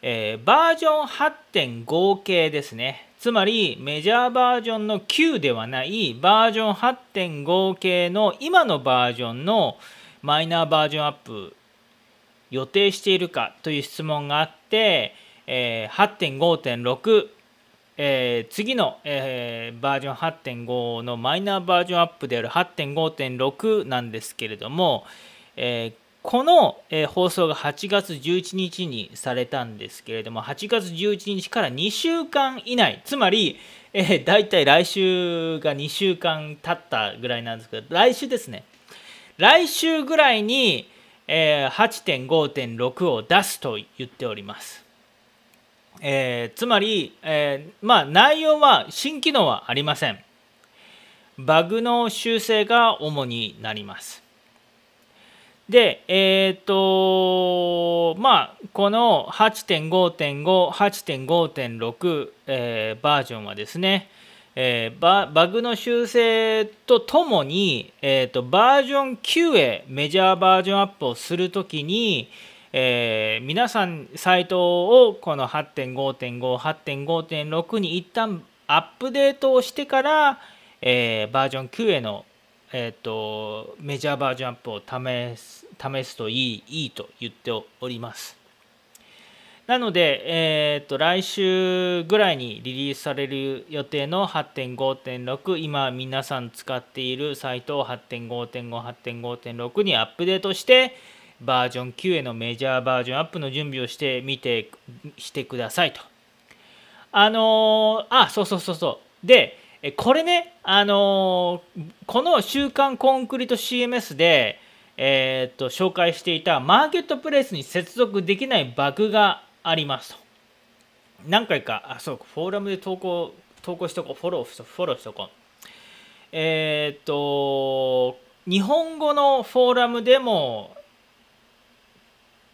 えー、バージョン8.5系ですね。つまりメジャーバージョンの9ではないバージョン8.5系の今のバージョンのマイナーバージョンアップ予定しているかという質問があって、えー、8.5.6、えー、次の、えー、バージョン8.5のマイナーバージョンアップである8.5.6なんですけれども、えー、この、えー、放送が8月11日にされたんですけれども、8月11日から2週間以内、つまり、えー、大体来週が2週間経ったぐらいなんですけど、来週ですね。来週ぐらいに、えー、8.5.6を出すと言っております。えー、つまり、えー、まあ内容は新機能はありません。バグの修正が主になります。で、えっ、ー、と、まあ、この8.5.5、8.5.6、えー、バージョンはですね、えー、ババグの修正とともに、えーと、バージョン9へメジャーバージョンアップをするときに、えー、皆さんサイトをこの8.5.5、8.5.6に一旦アップデートをしてから、えー、バージョン9へのえーと、メジャーバージョンアップを試す試すといいいいと言っております。なので、えーと、来週ぐらいにリリースされる予定の8.5.6今皆さん使っているサイトを8.5.5 8.5.6にアップデートしてバージョン9へのメジャーバージョンアップの準備をしてみてしてくださいと。あのー、あそうそうそうそうでこれね、あのー、この週刊コンクリート CMS で、えー、っと紹介していたマーケットプレイスに接続できないバグがありますと。何回か、あ、そう、フォーラムで投稿、投稿しとこう、フォローしとフォローしとこう。えー、っと、日本語のフォーラムでも、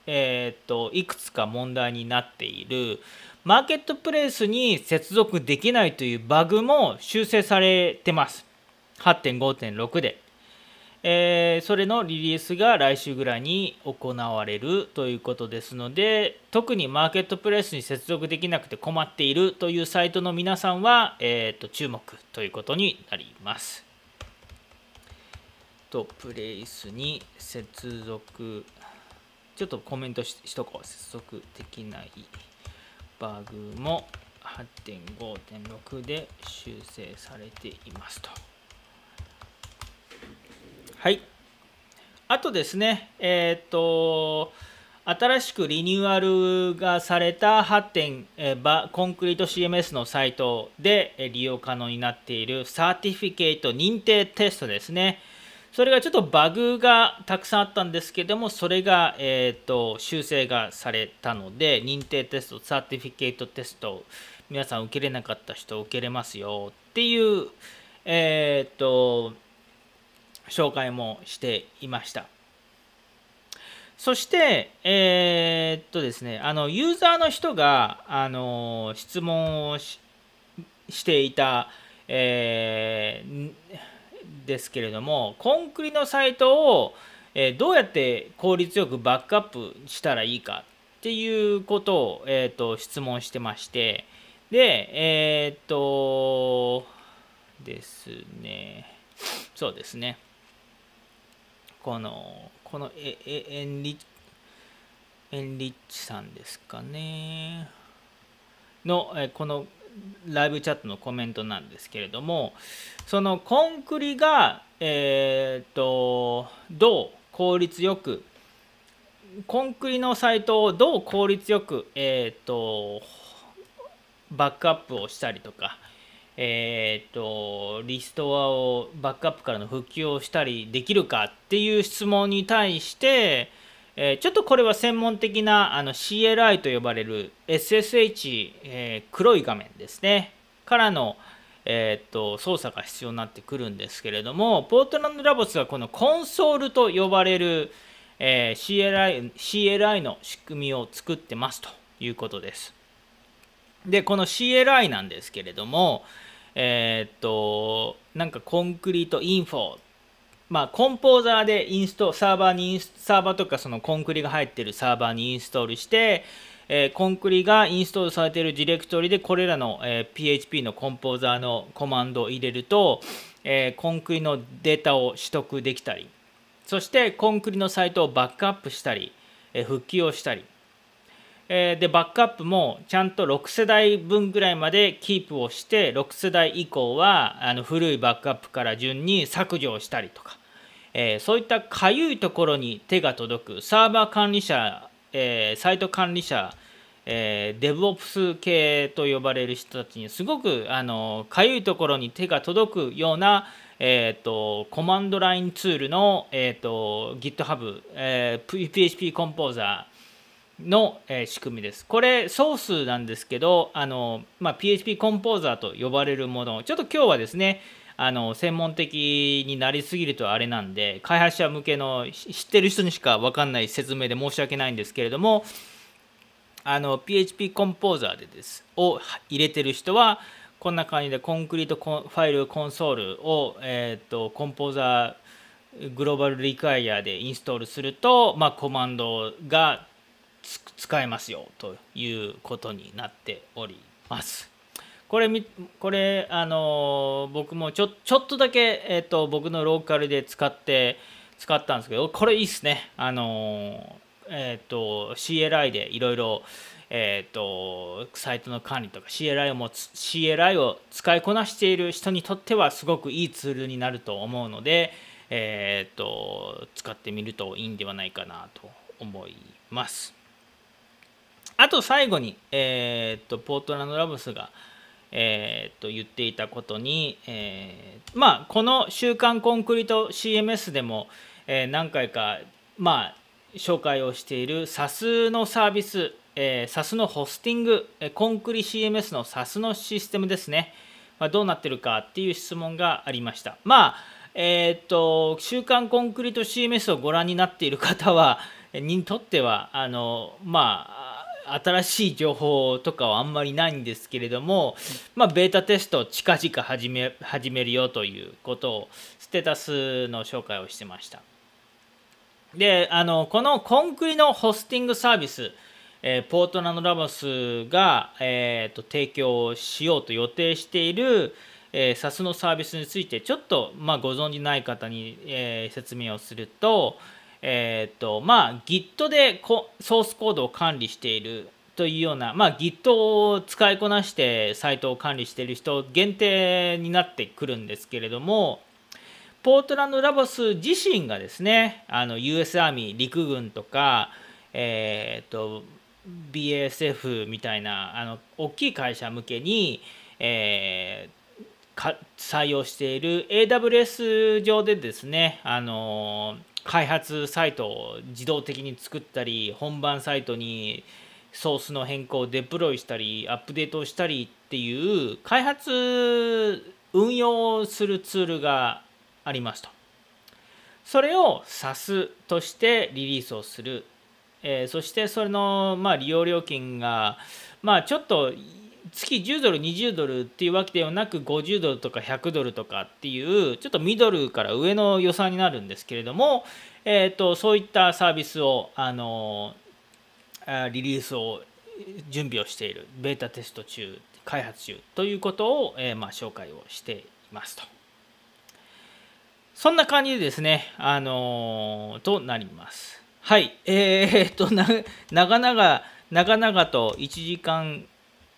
え、っと、いくつか問題になっている、マーケットプレイスに接続できないというバグも修正されてます。8.5.6で。えー、それのリリースが来週ぐらいに行われるということですので特にマーケットプレイスに接続できなくて困っているというサイトの皆さんは、えーと、注目ということになります。とプレイスに接続ちょっとコメントししとこう接続できない。バグも8.5.6で修正されていますと。はい。あとですね、えっ、と、新しくリニューアルがされた8点、えー、コンクリート CMS のサイトで利用可能になっているサーティフィケート認定テストですね。それがちょっとバグがたくさんあったんですけども、それが、えーと、修正がされたので、認定テスト、サーティフィケートテスト、皆さん受けれなかった人受けれますよっていう、えっ、ー、と、紹介もしていました。そして、えー、っとですね、あのユーザーの人があの質問をしていた、えー、ですけれども、コンクリのサイトを、え、どうやって効率よくバックアップしたらいいかっていうことを、えーと、質問してまして、で、えっ、ー、と、ですね、そうですね、この、このエエエンリエンリッチさんですかね、の、えこのライブチャットのコメントなんですけれどもそのコンクリが、えーと、どう効率よくコンクリのサイトをどう効率よく、えーと、バックアップをしたりとか、えーと、リストアをバックアップからの復旧をしたりできるかっていう質問に対して、えー、ちょっとこれは専門的なあの CLI と呼ばれる SSH、えー、黒い画面ですね。からの、えーと、操作が必要になってくるんですけれどもポートランドラボスがこのコンソールと呼ばれる、え CLI, CLI の仕組みを作ってますということです。でこの CLI なんですけれどもえっとなんかコンクリートインフォまあ、コンポーザーでインストサーバーにサーバーとかそのコンクリが入っているサーバーにインストールして、えー、コンクリがインストールされているディレクトリでこれらの、えー、PHP のコンポーザーのコマンドを入れると、えー、コンクリのデータを取得できたりそしてコンクリのサイトをバックアップしたり、え復旧をしたり。えでバックアップもちゃんと6世代分ぐらいまでキープをして6世代以降はあの古いバックアップから順に削除をしたりとか。えー、そういったかゆいところに手が届くサーバー管理者、えー、サイト管理者、えー、デブオプス系と呼ばれる人たちにすごくあのかゆいところに手が届くような、えーと、コマンドラインツールの、えーと、GitHub、えー、PHP コンポーザーの、えー、仕組みです。これソースなんですけどあの、まあ、PHP コンポーザーと呼ばれるものちょっと今日はですねあの専門的になりすぎるとあれなんで開発者向けの知ってる人にしか分かんない説明で申し訳ないんですけれどもあの PHP コンポーザーでですを入れてる人はこんな感じでコンクリートファイルコンソールを、えーと、コンポーザーグローバルリクワイヤでインストールすると、まあ、コマンドが使えますよということになっております。これこれあの僕もちょちょっとだけ、えーと、僕のローカルで使って使ったんですけどこれいいっすねあのえっ、と CLI でいろいろえーと、サイトの管理とか CLI を持つ CLI を使いこなしている人にとってはすごくいいツールになると思うので、えーと、使ってみるといいんではないかなと思います。あと最後に、えーとポートランドラブスがえー、と言っていたことに、えー、まあこの「週刊コンクリート CMS」でも、えー、何回かまあ紹介をしている SAS のサービス、えー、SAS のホスティング、えコンクリ CMS の SAS のシステムですね、まあ、どうなってるかっていう質問がありました。まあえっ、と週刊コンクリート CMS をご覧になっている方はにとってはあのまあ新しい情報とかはあんまりないんですけれども、まあ、ベータテスト近々始め始めるよということをステータスの紹介をしてました。であのこのコンクリのホスティングサービス、えー、ポートランドラボスが、えーと、提供しようと予定している、えー、SAS のサービスについてちょっと、まあ、ご存じない方に、えー、説明をすると、えっ、ー、とまあ Git でソースコードを管理しているというような、まあ、Git を使いこなしてサイトを管理している人限定になってくるんですけれども、ポートランドラボス自身がですねあの US アーミー陸軍とか、えー、と BASF みたいなあの大きい会社向けに、えー、採用している AWS 上でですねあの開発サイトを自動的に作ったり本番サイトにソースの変更をデプロイしたりアップデートをしたりっていう開発運用するツールがありますと。それを SAS としてリリースをする。えー、そしてそれの、まあ、利用料金が、まあ、ちょっと月10ドル20ドルっていうわけではなく50ドルとか100ドルとかっていうちょっとミドルから上の予算になるんですけれども、えーと、そういったサービスをあのリリースを準備をしているベータテスト中開発中ということを、えー、まあ、紹介をしていますと。そんな感じでですね、あの、となります。はい、えー、っとな、長々、長々と1時間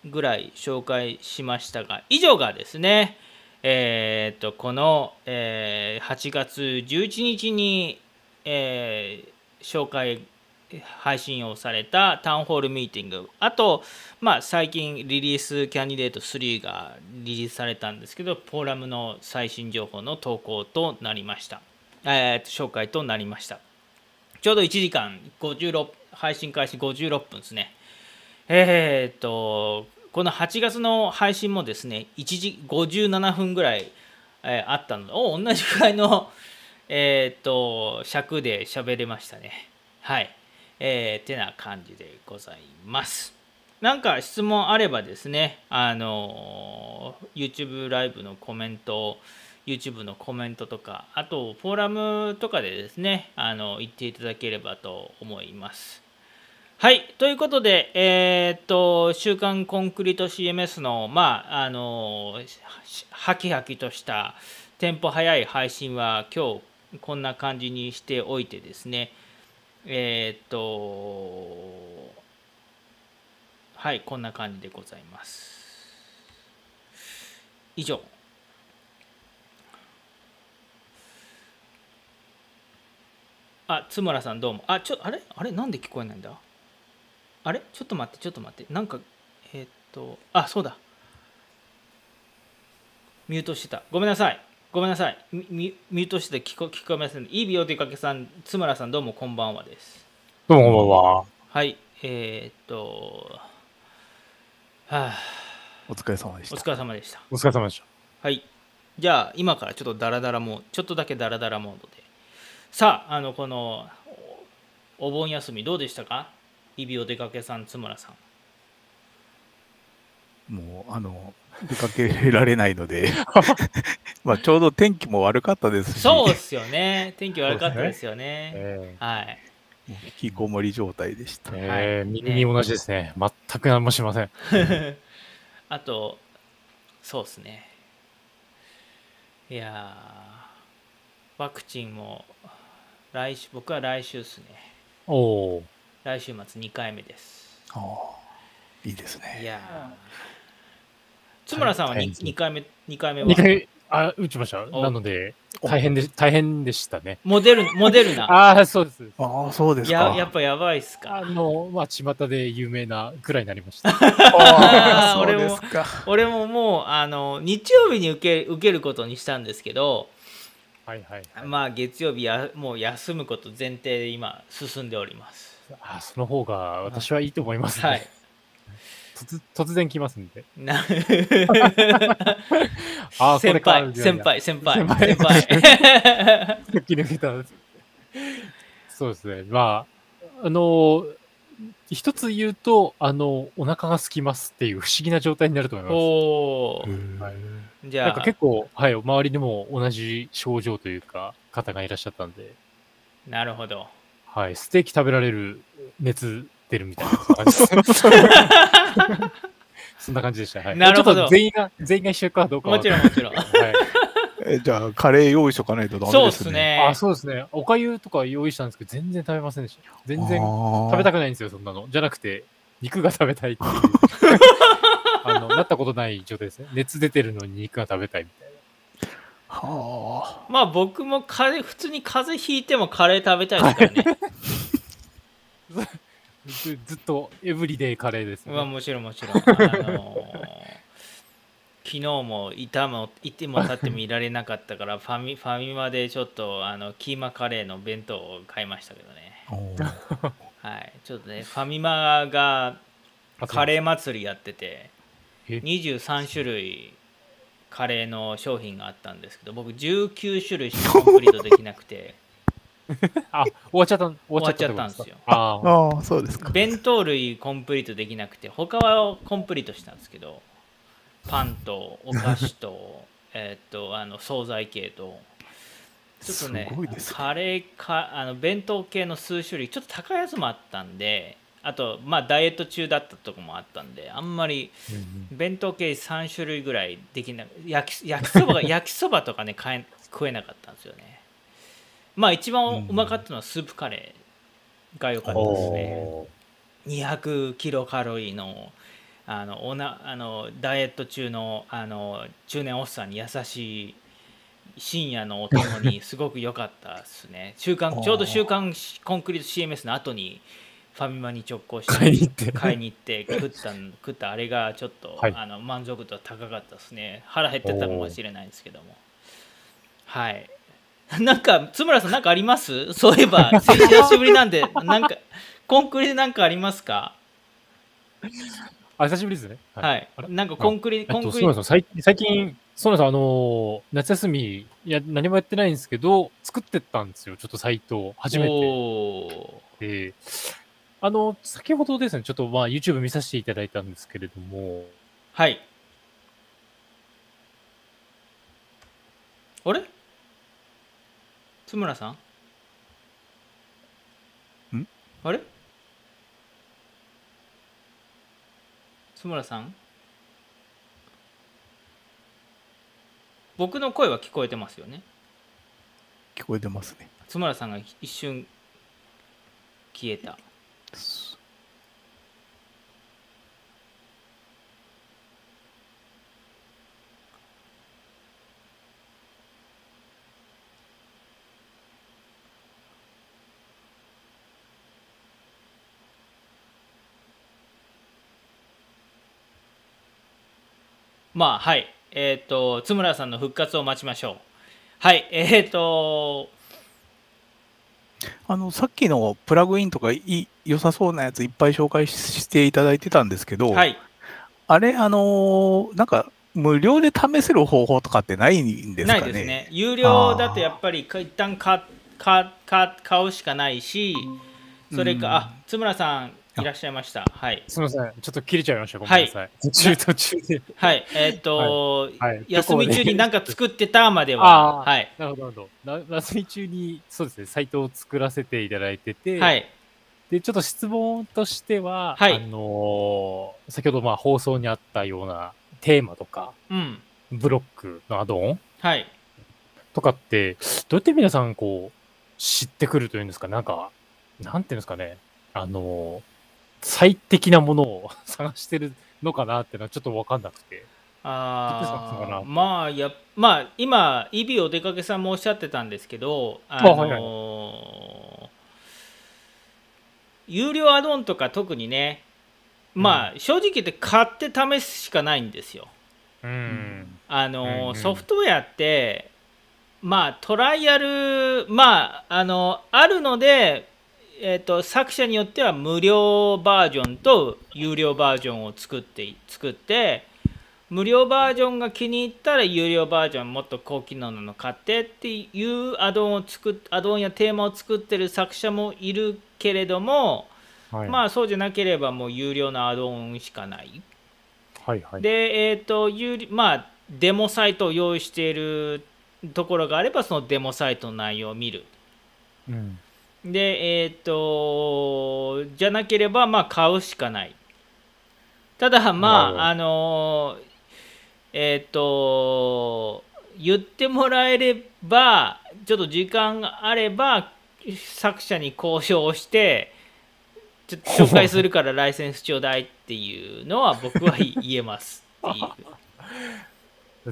ぐらい紹介しましたが、以上がですね、えー、っと、この、えー、8月11日に、えー、紹介配信をされたタウンホールミーティングあと、まあ、最近リリースキャンディデート3がリリースされたんですけどフォーラムの最新情報の投稿となりました、えー、紹介となりました。ちょうど1時間56配信開始56分ですね。えー、っとこの8月の配信もですね1時57分ぐらい、えー、あったのでお同じぐらいの えー、っと尺で喋れましたねはいえー、てな感じでございます。なんか質問あればですね、あの YouTube ライブのコメント、YouTube のコメントとか、あとフォーラムとかでですね、あの言っていただければと思います。はい、ということで、えー、っと、週刊コンクリート CMS の、まあ、あの、ハキハキとしたテンポ早い配信は今日こんな感じにしておいてですね、えー、っと、はい、こんな感じでございます。以上。あ、津村さんどうも。あ、ちょ、あれ？あれ？なんで聞こえないんだ？あれ？ちょっと待って、ちょっと待って。なんか、えー、っと、あ、そうだ。ミュートしてた。ごめんなさい。ごめんなさい。ミュートして聞こ聞こえません。いい美容出かけさん、津村さん、どうもこんばんはです。
どうもこんばんは。
はい、えー、っと、はあ、
お疲れ様でした。
お疲れ様でした。
お疲れ様でした。
はい。じゃあ、今からちょっとダラダラも、ちょっとだけダラダラモードで。さあ、あの、この、お盆休みどうでしたか？いびお出かけさん、津村さ
ん。もう、あの、出かけられないので。まあちょうど天気も悪かったですし。
そうですよね。天気悪かったですよね、えー、はい。
引きこもり状態でした、
えー、右に同じですね。全く何もしません。
あとそうですね。いやワクチンも来週僕は来週ですね。
おお
来週末2回目です
ああいいですね
いや津村さんは 2, 2回目、2回目は
?2 回、あ、打ちました？なので、大変で、大変でしたね。
モデル、モデルナ？
ああ、そうです。
ああ、そうですか。
や、やっぱやばいっすか。
あの、まあ、巷で有名なぐらいになりました。
ああ、俺も、俺ももう、あの、日曜日に受け、受けることにしたんですけど、
はいはい、はい、
まあ、月曜日や、もう休むこと前提で今、進んでおります。
あその方が私はいいと思います、ね、はい。突突然来ますんで。
あ先輩、先輩、先輩、先輩。
突き抜けた。そうですね。まあ、あの、一つ言うと、あの、お腹が空きますっていう不思議な状態になると思います。おはい、じゃあ。なんか結構、はい、周りでも同じ症状というか、方がいらっしゃったんで。
なるほど。
はい、ステーキ食べられる熱出るみたいな感じです。そんな感じでした。はい、
なるほど。
全員が、全員が一緒かどうか
もちろんもちろん。はい、
えじゃあ、カレー用意しとかないとダメですね。そうですね。
あ、そうですね。おかゆとか用意したんですけど、全然食べませんでした。全然食べたくないんですよ、そんなの。じゃなくて、肉が食べたいっていう。あの、なったことない状態ですね。熱出てるのに肉が食べたいみたいな。
は
まあ僕も風邪普通に風邪ひいてもカレー食べたいですからね。
ずずっとエブリデイカレーですね。
まあもちろんもちろん、あのー昨日もいたもいても立ってもいられなかったから ファミファミマでちょっとあのキーマカレーの弁当を買いましたけどね。はい。ちょっとねファミマがカレー祭りやってて
え
？23種類カレーの商品があったんですけど僕19種類しかコンプリートできなくて。
あ、終わっちゃった、終
終わっちゃったんですよ。
ああ、
そうですか。
弁当類コンプリートできなくて他はコンプリートしたんですけどパンとお菓子と えーっとあの惣菜系と。ちょっとね
ね。
カレーかあの弁当系の数種類ちょっと高いやつもあったんであとまあダイエット中だったとこもあったんであんまり弁当系3種類ぐらいできな焼き焼きそばが 焼きそばとかね買え食えなかったんですよね。まあ一番うまかったのはスープカレーが良かったですね。
お
200キロカロリーのあのおなあのダイエット中のあの中年おっさんに優しい深夜のお供にすごく良かったですね。週刊
あー。
ちょうど「週刊コンクリート CMS」の後にファミマに直行して
買いに行って。
買いに行って食ったん 食ったあれがちょっと、
はい。
あの満足度高かったですね。腹減ってたかもしれないですけども。はい。なんか津村さんなんかあります？そういえば久しぶりなんでなんかコンクリでなんかありますか？
あ、久しぶりですね。
はい。
あれ？
なんかコンクリ
えっと、
コンクリ。
そうなんですよ最最近、そうなんですよあのー夏休み、いや、何もやってないんですけど、作ってったんですよ。ちょっとサイトを初めて。
お
であの、先ほどですね、ちょっとまあ YouTube 見させていただいたんですけれども、
はい。あれ？津村さん？
ん？
あれ？津村さん？僕の声は聞こえてますよね。
聞こえてますね。
津村さんが一瞬消えたまあはい。えっ、と津村さんの復活を待ちましょう。はい。えっ、と
あの、さっきのプラグインとかいい良さそうなやついっぱい紹介ししていただいてたんですけど、
はい。
あれ、あのーなんか、無料で試せる方法とかってないんですかね？
ないですね。有料だとやっぱりか一旦買買買買うしかないしそれか、
うん。
あ津村さんいらっしゃいました。はい。
すみません、ちょっと切れちゃいました。ごめんなさい。途中途中で。
はい。えっ、と、
はい。
休み中に何か作ってたまでははい。
なるほど、なるほど。な休み中に、そうですね、サイトを作らせていただいてて、
はい。
で、ちょっと質問としては、
はい。
あのー先ほどまあ放送にあったようなテーマとか、
うん。
ブロックのアドオン
はい。
とかって、どうやって皆さんこう、知ってくるというんですか、なんか、なんていうんですかね、あのー最適なものを 探してるのかなっていうのはちょっとわかんなくて。
あまあやまあ今イビお出かけさんもおっしゃってたんですけどあのー
はいは
有料アドオンとか特にねまあ正直言って買って試すしかないんですよ。
うん。
あのー
うんうん。
ソフトウェアってまあトライアルまああのあるのでえー、と作者によっては無料バージョンと有料バージョンを作って作って無料バージョンが気に入ったら有料バージョンもっと高機能なの買ってっていうアドオンを作っアドオンやテーマを作ってる作者もいるけれども、
はい、
まあそうじゃなければもう有料のアドオンしかない。
はいはい。
で、えっ、と、有利まあ、デモサイトを用意しているところがあれば、そのデモサイトの内容を見る。
うん。
で、えっ、と、じゃなければ、まあ、買うしかない。ただ、まあ、あの、えっ、と、言ってもらえれば、ちょっと時間があれば、作者に交渉をして、ちょっと紹介するからライセンスちょうだいっていうのは僕は言えますっていう。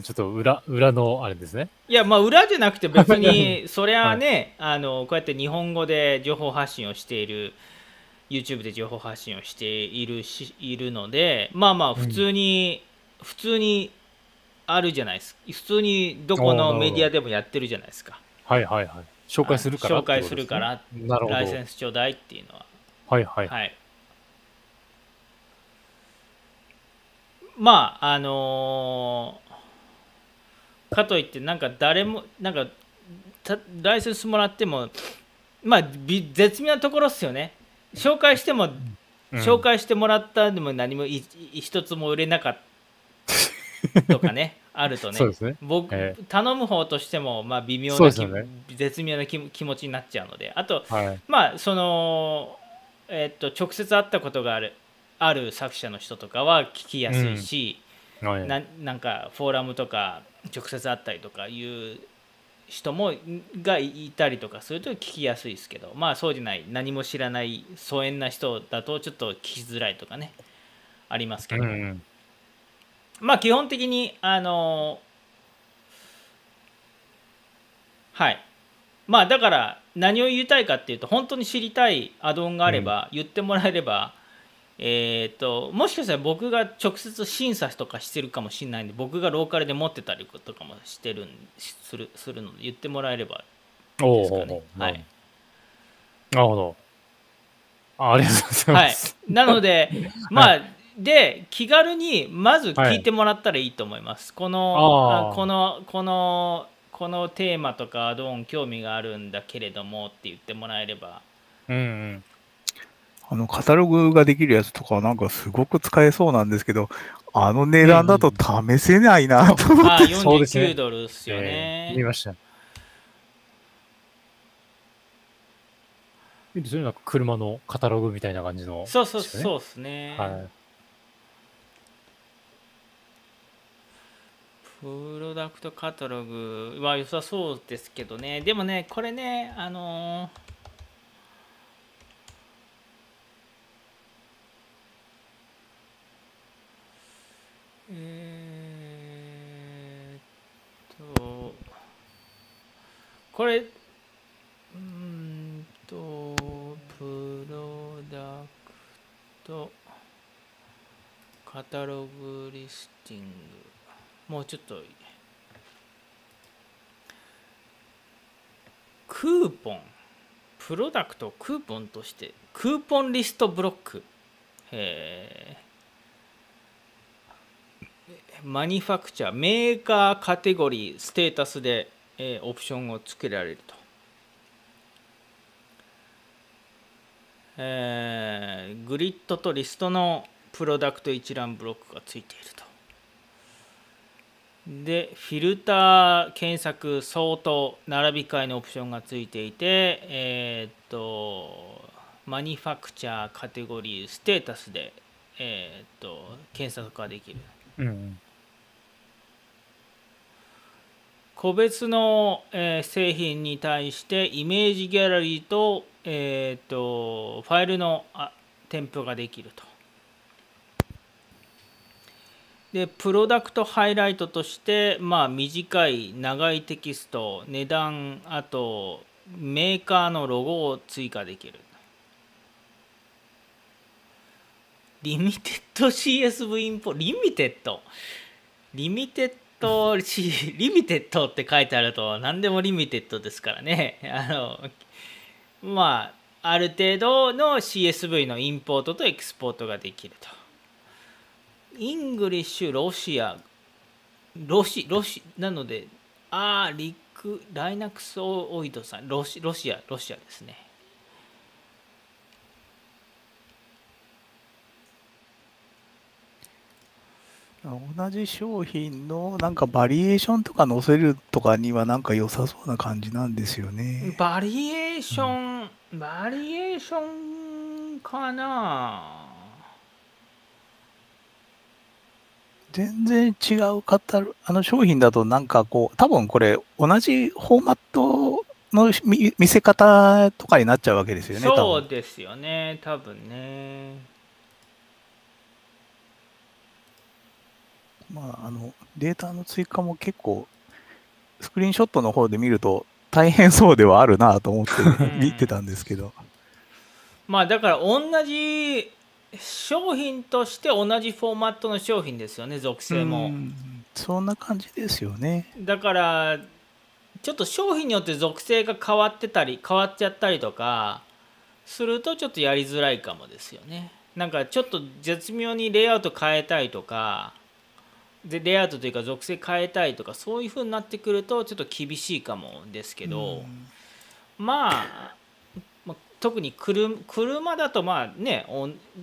ちょっと裏、裏のあれですね。
いやまあ裏じゃなくて別に そりゃね、あのこうやって日本語で情報発信をしている YouTube で情報発信をしているしいるのでまあまあ普通に、普通にあるじゃないですか普通にどこのメディアでもやってるじゃないですか
はいはいはい。紹介するから、
紹介するか。ら。ライセンスちょうだいっていうのは
はいはい。
はいまああのーかといってなんか誰もなんかたライセンスもらってもまあび絶妙なところっすよね。紹介しても、
うん。
紹介してもらったでも何も一つも売れなかった。とかねあるとね。
そうですね。
僕、
え
頼む方としてもまあ微妙な
ね。
絶妙な気気持ちになっちゃうので。あと
はい。
まあそのえっと直接会ったことがあるある作者の人とかは聞きやすいし、
はい。
ななんかフォーラムとか直接会ったりとかいう人もがいたりとかすると聞きやすいですけどまあそうじゃない何も知らない疎遠な人だとちょっと聞きづらいとかねありますけど、
うんうん。
まあ基本的にあのはい。まあだから何を言いたいかっていうと本当に知りたいアドオンがあれば言ってもらえれば、えっ、ともしかしたら僕が直接審査とかしてるかもしれないんで僕がローカルで持ってたりとかもしてるんするするので言ってもらえればですかね。はい。
なるほど。あありがとうござい
はい。
ます。
なので まあで気軽にまず聞いてもらったらいいと思います、この
あー
あこのこのこのテーマとかアドオン興味があるんだけれどもって言ってもらえれば
うんうん。
あの、カタログができるやつとかはなんかすごく使えそうなんですけど、あの値段だと試せないなと。
あー
そうですね
49ドルですよ
えー見
ね、
ました。いいですよね。なんか車のカタログみたいな感じの。
そうそうそうですね、
はい。
プロダクトカタログは良さそうですけどねでもねこれねあのーえーっとこれうんとプロダクトカタログリスティング。もうちょっとクーポン。プロダクトクーポンとして。クーポンリストブロック。へえマニファクチャーメーカーカテゴリーステータスで、えーオプションをつけられると、えーグリッドとリストのプロダクト一覧ブロックがついていると。でフィルター検索相当並び替えのオプションがついていてえーっとマニファクチャーカテゴリーステータスでえーっと検索ができる。個別の、えー製品に対してイメージギャラリーと,、えーとファイルのあ添付ができると。でプロダクトハイライトとして、まあ、短い長いテキスト値段あとメーカーのロゴを追加できるリミテッド CSV インポリミテッド？リミテッド C リミテッドって書いてあると何でも limited ですからね。あのまあある程度の CSV のインポートとエクスポートができると。 English ロシアロシロシなのでああリックライナックスオイドさんロシロシアロシアですね。
同じ商品のなんかバリエーションとか載せるとかにはなんか良さそうな感じなんですよね。
バリエーション、バリエーションかな。
全然違う方、あの商品だとなんかこう、多分これ同じフォーマットの見見せ方とかになっちゃうわけですよね、
そうですよね多分ね
まあ、あの、データの追加も結構、スクリーンショットの方で見ると大変そうではあるなと思って
うん
見てたんですけど。
まあだから同じ商品として同じフォーマットの商品ですよね属性も、
うんそんな感じですよね。
だからちょっと商品によって属性が変わってたり変わっちゃったりとかするとちょっとやりづらいかもですよねなんかちょっと絶妙にレイアウト変えたいとかでレイアウトというか属性変えたいとかそういう風になってくるとちょっと厳しいかもですけど、
うん。
まあまあ特に車車だとまあね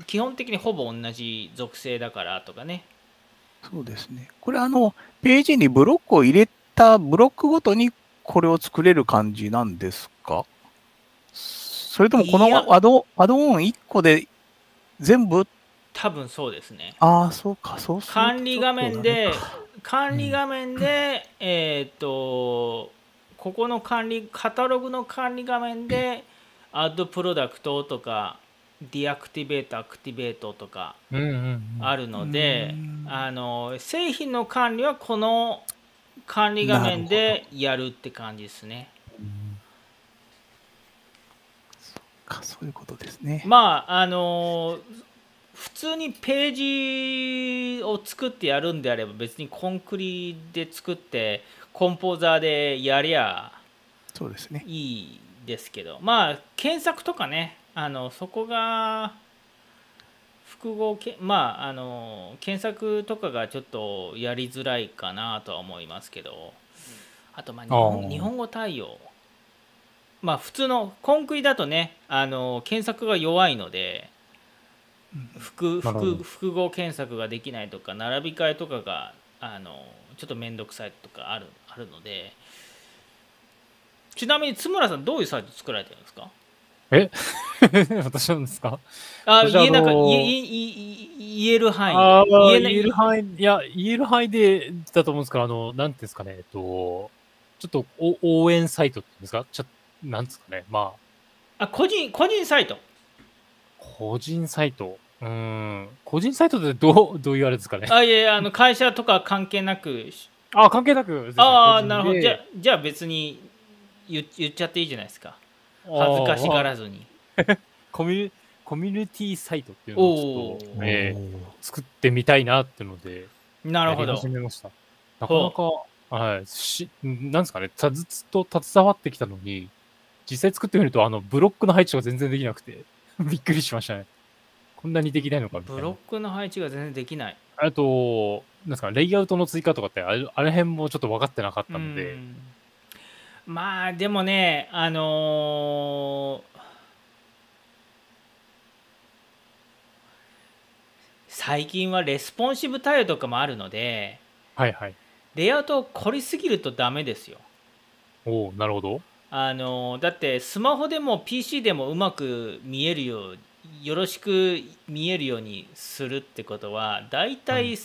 基本的にほぼ同じ属性だからとかね。
そうですね。これあの、ページにブロックを入れたブロックごとにこれを作れる感じなんですか？それともこのアドアドオン1個で全部、
多分そうですね。
ああ、そうか、そうすると
管理画面で管理画面で、えーっとここの管理カタログの管理画面で add product とか deactivate activate とか
うんうんうん。
あるので
うん。
あの製品の管理はこの管理画面でやるって感じですね。
かそういうことですね。
まああの普通にページを作ってやるんであれば別にコンクリで作ってコンポーザーでやりゃ
そうですね。
いいですけど。まあ検索とかねあのそこが複合けまああの検索とかがちょっとやりづらいかなとは思いますけど。あとまあ日
あ
本
ー。
日本語対応。まあ普通のコンクリだとねあの検索が弱いので複複複合検索ができないとか並び替えとかがあのちょっと面倒くさいとかあるあるので。ちなみに津村さんどういうサイト作られてるんですか？
私なんですか？
あ言えなんか
あのー
言える範囲言
言える範囲、いや、言える範囲でだと思うんですけど、あの、なんていうんですかね、えっと、ちょっとお応援サイトっていうんですか？ちょなんですかね、まあ、
あ個人個人サイト
個人サイト？うーん、個人サイトってどう、どういうあれですかね？
あいやいやあの会社とか関係なく。
あ、関係なく
ああなるほど。じゃあじゃあ別に言言っちゃっていいじゃないですか。恥ずかしがらずに。
コミュニコミュニティサイトっていうのをちょっ
お
と、
ー。
えー作ってみたいなってので、
なるほど。
始めました。なかなか、はい、し、なんですかね、たずっと携わってきたのに、実際作ってみると、あの、ブロックの配置が全然できなくて、びっくりしましたね。こんなにできないのかみたいな
ブロッ。クの配置が全然できない
あと、なんですか、レイアウトの追加とかって、あれあれ辺もちょっと分かってなかったので、
うんまあでもねあのー最近はレスポンシブ対応とかもあるので
はいはい。
レイアウトを凝りすぎるとダメですよ
おおなるほど。
あのだってスマホでも PC でもうまく見えるようよろしく見えるようにするってことはだいたい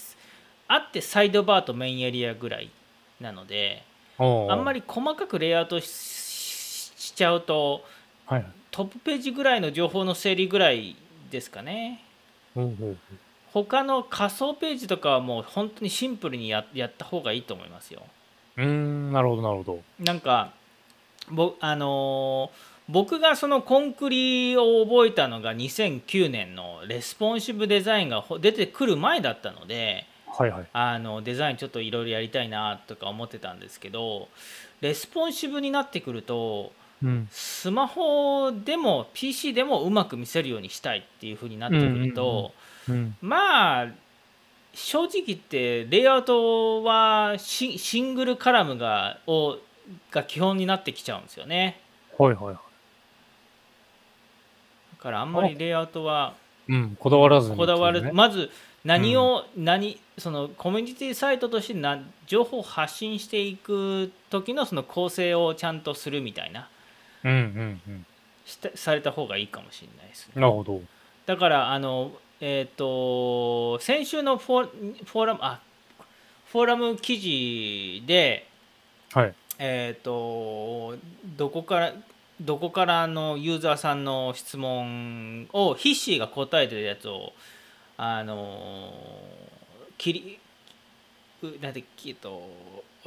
あってサイドバーとメインエリアぐらいなのであんまり細かくレイアウトししちゃうと
はい。はい。
トップページぐらいの情報の整理ぐらいですかね。他の仮想ページとかはもう本当にシンプルにややった方がいいと思いますよ。
うーん、なるほどなるほど。
なんかぼあのー僕がそのコンクリを覚えたのが2009年のレスポンシブデザインがほ出てくる前だったので
はいはい。
あのデザインちょっといろいろやりたいなとか思ってたんですけどレスポンシブになってくると
うん。
スマホでも PC でもうまく見せるようにしたいっていう風になってくると、
うん。
まあ正直言ってレイアウトはシシングルカラムがをが基本になってきちゃうんですよね
はいはいはい。
だからあんまりレイアウトは
うん、こだわらずに、
こだわる、
ね。
まず何を、何そのコミュニティサイトとしてな情報を発信していく時のその構成をちゃんとするみたいな
うんうんうん。
したされた方がいいかもしれないですね
なるほど。
だからあのえっ、と先週のフォフォーラムあフォーラム記事で
はい。
えっ、とどこからどこからのユーザーさんの質問をヒッシーが答えてるやつをあの切り僕なんてえっと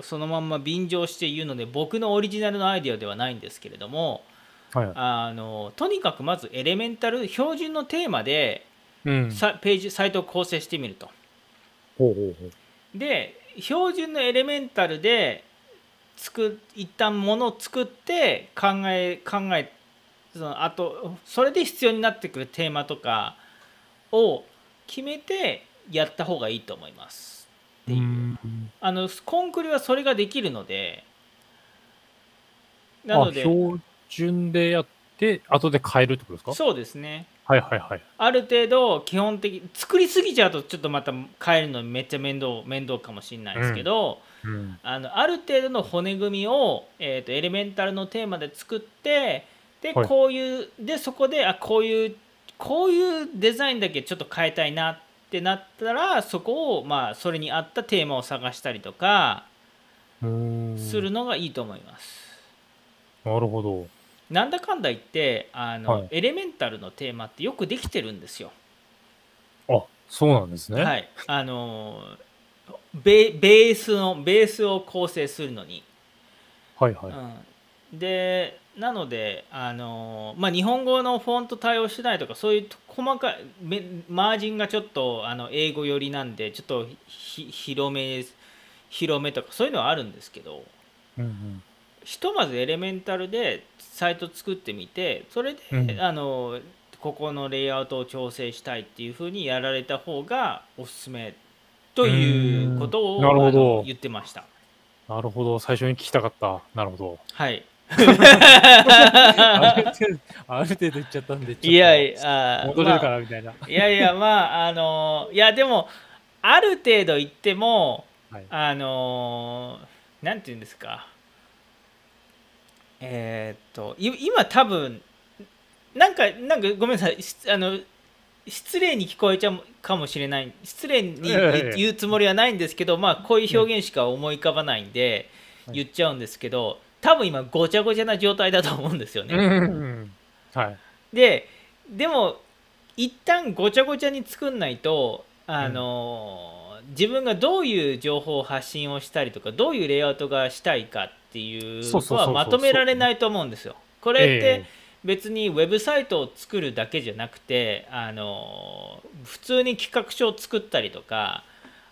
そのまんま便乗して言うので僕のオリジナルのアイデアではないんですけれども
はいはい。
あのとにかくまずエレメンタル標準のテーマで
うん。
さページサイトを構成してみると
ほうほうほう。
で標準のエレメンタルで作一旦ものを作って考え考えそのあとそれで必要になってくるテーマとかを決めてやった方がいいと思います。っていう。
うん。
あのコンクリはそれができるので。な
あ、
ので。
標準でやって、後で変えるってことですか？
そうですね。
はいはいはい。
ある程度基本的作りすぎちゃうとちょっとまた変えるのめっちゃ面倒面倒かもしれないですけど、
うん。
あのある程度の骨組みを、えー、とエレメンタルのテーマで作ってで
はい
こういうでそこであこういうこういうデザインだけちょっと変えたいなってなったらそこをまあそれに合ったテーマを探したりとか
うん
するのがいいと思います。
なるほど。
なんだかんだ言ってあの、
はい
エレメンタルのテーマってよくできてるんですよ。
あ、そうなんですね。。
はいい、あのベベースのベースを構成するのに。
はいはい。
うん、でなのであの、まあ、日本語のフォント対応しないとかそういう細かいめマージンがちょっとあの英語寄りなんでちょっとひ広め広めとかそういうのはあるんですけど
うんうん。
ひとまずエレメンタルでサイト作ってみてそれで、
うん
あのここのレイアウトを調整したいっていうふうにやられた方がおすすめということを言ってました。
なるほど。最初に聞きたかった。なるほど。
はい
ある程度、ある程度言っちゃったんで、
いやいや、
戻れるか
ま
なみたいな。
あいやいや、まあ、あのいや、でも、ある程度言っても、
はい。
あのなんていうんですか、えーっと、い今、多分なんか、なんか、ごめんなさい、しあの、失礼に聞こえちゃうかもしれない、失礼に言うつもりはないんですけど、まあ、こういう表現しか思い浮かばないんで、
はい
言っちゃうんですけど、多分今、ごちゃごちゃな状態だと思うんですよね。
うん。はい。
ででも一旦ごちゃごちゃに作んないとあの、自分がどういう情報発信をしたりとかどういうレイアウトがしたいかっていうのはまとめられないと思うんですよ。これっ
え
て別にウェブサイトを作るだけじゃなくてあの普通に企画書を作ったりとか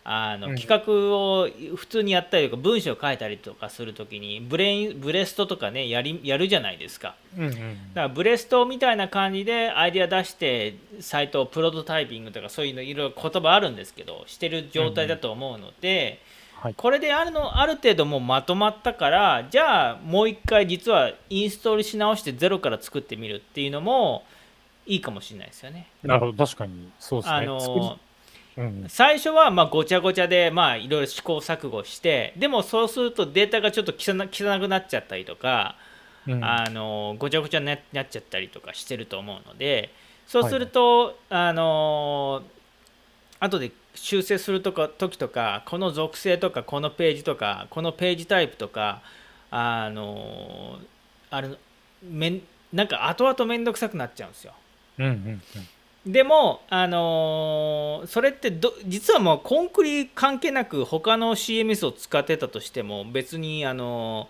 あの
うん
企画を普通にやったりとか文章を書いたりとかするときにブレインブレストとかねやりやるじゃないですか。
えうんうん。
だからブレストみたいな感じでアイデア出してサイトをプロトタイピングとかそういうのいろいろ言葉あるんですけどしてる状態だと思うので、
はい。
これであるのある程度もうまとまったからじゃあもう一回実はインストールし直してゼロから作ってみるっていうのもいいかもしれないですよね。
なるほど。確かに。そうですね。
あ
作
の
りうん。
最初はまあごちゃごちゃでまあいろいろ試行錯誤してでもそうするとデータがちょっと汚汚くなっちゃったりとか、
うん
あのごちゃごちゃにななっちゃったりとかしてると思うのでそうすると、あの後で修正するとか時とかこの属性とかこのページとかこのページタイプとかあのあれめんなんか後々面倒くさくなっちゃうんですよ。
うんうんうん。
でも、あのーそれってど実はもうコンクリ関係なく他の CMS を使ってたとしても別にあの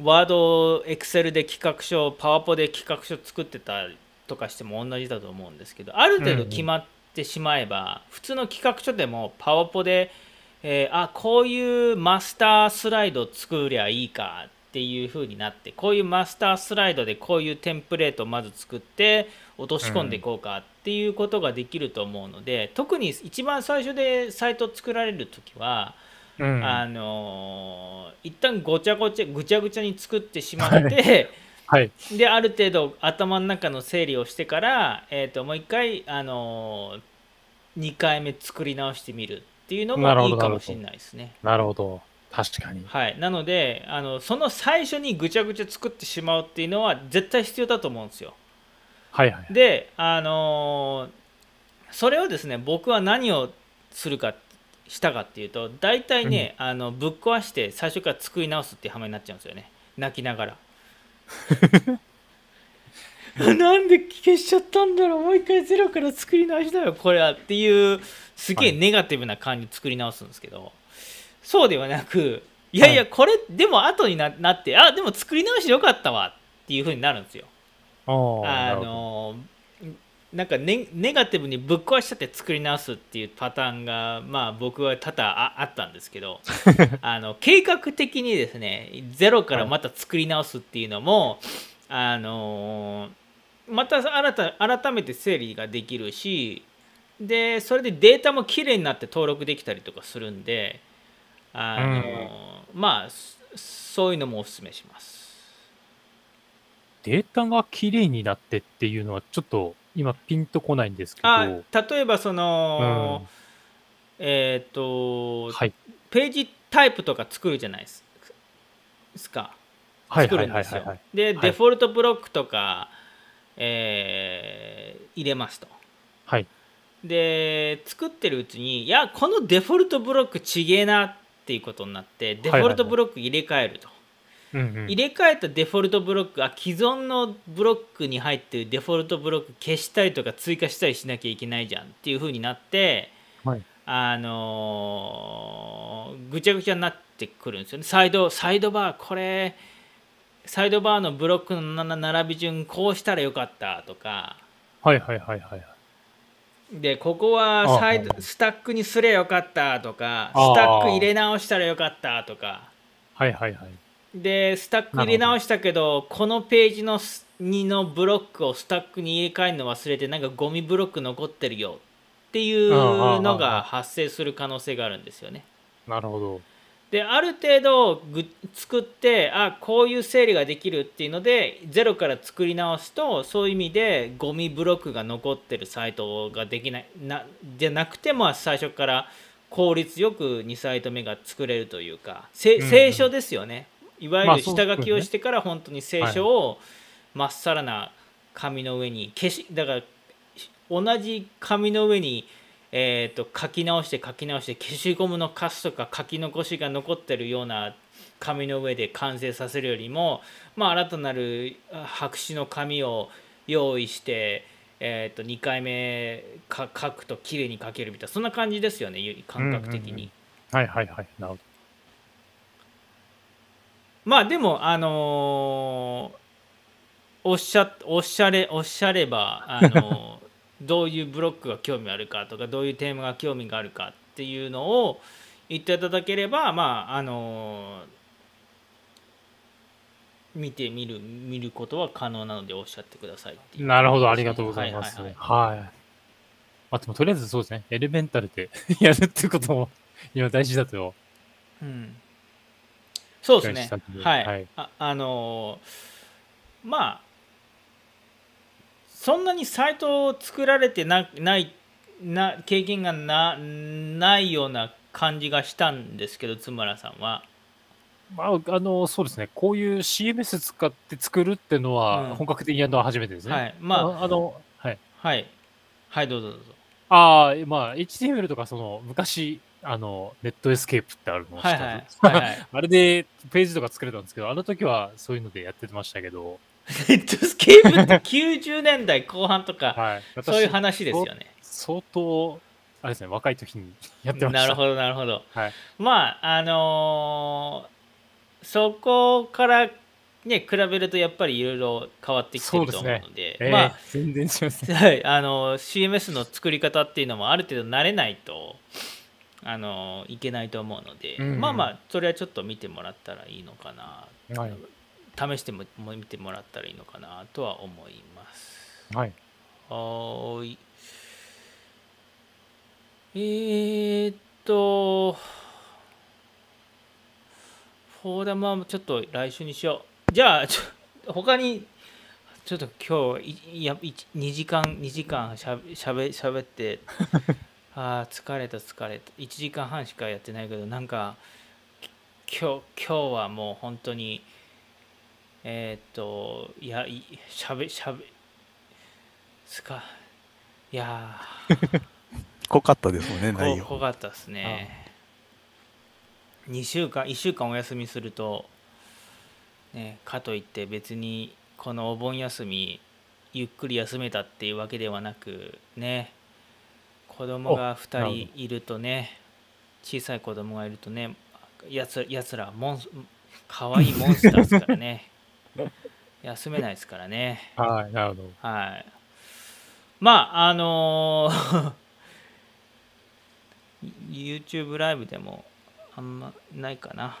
ワード、エクセルで企画書、パワポで企画書作ってたとかしても同じだと思うんですけどある程度決まってしまえば、普通の企画書でもパワポで、えーあこういうマスタースライド作りゃいいかっていう風になってこういうマスタースライドでこういうテンプレートをまず作って落とし込んでいこうかっていうことができると思うので、特に一番最初でサイトを作られる時は、
うん。
あのー一旦ごちゃごちゃぐちゃぐちゃに作ってしまって
はい。
である程度頭の中の整理をしてから、えー、ともう一回、あの2回目作り直してみるっていうのもいいかもしれないですね。
なるほど。確かに。
はい、なのであのその最初にぐちゃぐちゃ作ってしまうっていうのは絶対必要だと思うんですよ。
はいはい。
であのーそれをですね僕は何をするかしたかっていうと大体ね、あのぶっ壊して最初から作り直すっていう羽目になっちゃうんですよね泣きながら なんで消しちゃったんだろう？もう一回ゼロから作り直しだよこれはっていうすげえ
はい。
ネガティブな感じで作り直すんですけど、そうではなくいやいやこれでも後にななってあでも作り直してよかったわっていう風になるんですよ。
あ
のなんかネネガティブにぶっ壊しちゃって作り直すっていうパターンがまあ僕は多々ああったんですけど あの計画的にですねゼロからまた作り直すっていうのも、あのまた新た改めて整理ができるしでそれでデータもきれいになって登録できたりとかするんであの、まあそそういうのもおすすめします。
データが綺麗になってっていうのはちょっと今ピンとこないんですけど。
あ例えばその、
うん
えっ、と、
はい。
ページタイプとか作るじゃないですか
はい
作るんですよ
はい。
で、
はい
デフォルトブロックとか、えー入れますと
はい。
で作ってるうちにいやこのデフォルトブロックちげえなっていうことになってデフォルトブロック入れ替えると、
うんうん
入れ替えたデフォルトブロックあ既存のブロックに入ってるデフォルトブロック消したりとか追加したりしなきゃいけないじゃんっていう風になって
はい。
あのーぐちゃぐちゃになってくるんですよねサイドサイドバーこれサイドバーのブロックのな並び順こうしたらよかったとか
はいはいはいはい。
でここはサイ
あ
ドスタックにすればよかったとか
あ
スタック入れ直したらよかったとか
はいはいはい。
でスタック入れ直したけどこのページのす2のブロックをスタックに入れ替えるの忘れてなんかゴミブロック残ってるよっていうのが発生する可能性があるんですよね。
なるほど。
である程度ぐ作ってあこういう整理ができるっていうのでゼロから作り直すとそういう意味でゴミブロックが残ってるサイトができないなじゃなくても最初から効率よく2サイト目が作れるというかせ
うんうん
清書ですよね、いわゆる下書きをしてから本当に清書をまっさらな紙の上に消しだから同じ紙の上にえー、と書き直して書き直して消しゴムのカスとか書き残しが残ってるような紙の上で完成させるよりも、まあ、新たなるあ白紙の紙を用意して、えー、と2回目か書くときれいに書けるみたいなそんな感じですよねゆ感覚的に。
うんうんうんはいはいはい。なるほ
まあでもあのーおっしゃおっしゃれおっしゃればあのー どういうブロックが興味あるかとかどういうテーマが興味があるかっていうのを言っていただければまああのー見てみる見ることは可能なのでおっしゃってくださいい。
なるほど、ありがとうございます。
は
はいい
はいはい
まあ、でもとりあえずそうですね。エレメンタルで やるっていうことも今大事だと。
うん、そうですね。はい、
はい。
ああのーまあそんなにサイトを作られてなないな経験がなないような感じがしたんですけど津村さんは。
まあ、あの、そうですね。こういう CMS 使って作るっていうの
うん。
は本格的にやるのは初めてですね。
はい。ま
あ、あの、はい。
あはい。はいどうぞどうぞ。
ああ、まあ、HTML とかその昔、あの、ネットスケープってあるのを知
はい
って
はいはいはい
あれでページとか作れたんですけど、あの時はそういうのでやってましたけど、
ネットスケープって90年代後半とか
はい。私
そういう話ですよね
相当、あれですね、若い時にやってました。
なるほどなるほど
はい。
まああのーそこからね比べるとやっぱりいろいろ変わってきてると思うので
えー
ま
全然違いますね。
あ、はい、あの CMS の作り方っていうのもある程度慣れないとあのいけないと思うので、
うんうん
まあまあそれはちょっと見てもらったらいいのかな
はい。
試してもも見てもらったらいいのかなとは思います。
はい。
はーい。えー、っと、フォーダムはちょっと来週にしよう。じゃあ、ちょ他に、ちょっと今日いいやい2時間、2時間しゃべしゃべしゃべって、ああ、疲れた疲れた。1時間半しかやってないけど、なんか、き今日今日はもう本当に、えーっと、いや、いしゃべしゃべ、すか、いやー、
濃かったですもんね、内
こ
容。
濃かったですね。2週間、1週間お休みすると、ね、かといって別にこのお盆休み、ゆっくり休めたっていうわけではなく、ね、子供が2
おなる
人いるとね、小さい子供がいるとね、やつやつらモンスかわいいモンスターですからね。休めないですからね。
はい、なるほど。
はい。まああのー YouTube ライブでもあんまないかな。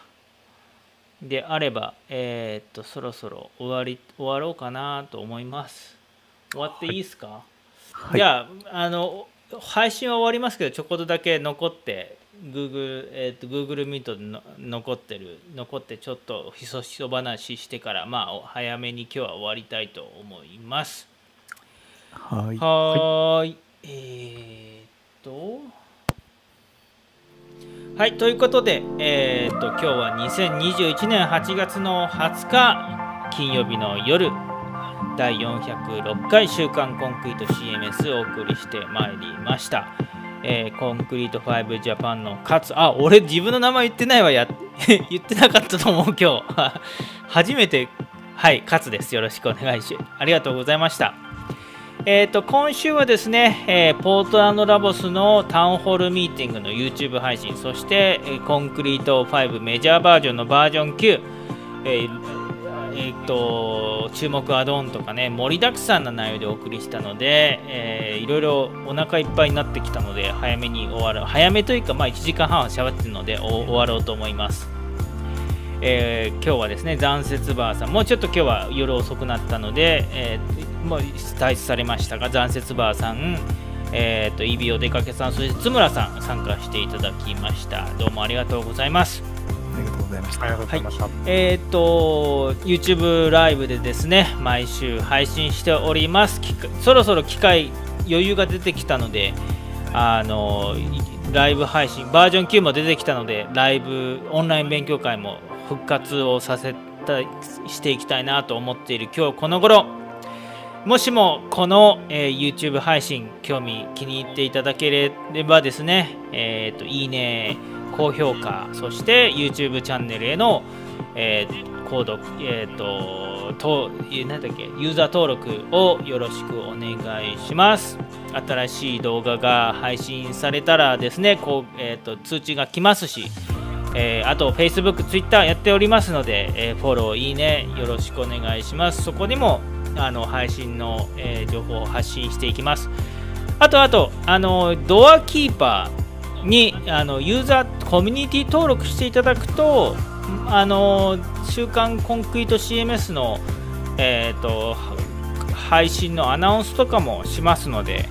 であればえーっとそろそろ終わり終わろうかなと思います。終わっていいですか、
はい。
じゃああの配信は終わりますけどちょこっとだけ残って Google,、えー、と Google Meet での残ってる残ってちょっとひそひそ話してからまあお早めに今日は終わりたいと思います。
はい。
はーい。えー、っと。はいということでえー、っと今日は2021年8月の20日金曜日の夜第406回週刊コンクリート CMS をお送りしてまいりました、えーコンクリート5ジャパンの勝あ俺自分の名前言ってないわ。や 言ってなかったと思う今日。初めてはい勝です。よろしくお願いしありがとうございました。えー、と今週はですね、えーポートランドラボスのタウンホールミーティングの YouTube 配信。そして、えコンクリート5メジャーバージョンのバージョン9、えーえーと注目アドオンとかね盛りだくさんな内容でお送りしたので、えーいろいろお腹いっぱいになってきたので早めに終わる早めというか、まあ、1時間半は喋ってるので終わろうと思います。えー今日はですね、残雪バーさん、もうちょっと今日は夜遅くなったので、えーもう退出されましたが、残雪バーさん、えー、と、イビお出かけさん、そして津村さん、参加していただきました。どうもありがとうございます。
ありがとうございました。
ありがとうございました。
えっ、と、YouTube ライブでですね、毎週配信しております。きそろそろ機会、余裕が出てきたので、あの、ライブ配信、バージョン9も出てきたので、ライブ、オンライン勉強会も復活をさせたしていきたいなと思っている今日この頃、もしもこの、えー YouTube 配信興味気に入っていただければですね、えー、といいね、高評価、そして YouTube チャンネルへの、えー購読、えー、ととえーなんだっけユーザー登録をよろしくお願いします。新しい動画が配信されたらですね、こうえー、と通知が来ますし、えーあと Facebook、Twitter やっておりますので、えーフォロー、いいね、よろしくお願いします。そこにもあの配信の、えー情報を発信していきます。あと、あと、あのドアキーパーにあのユーザー、コミュニティ登録していただくと、あの週刊コンクリート CMS の、えー、と配信のアナウンスとかもしますので、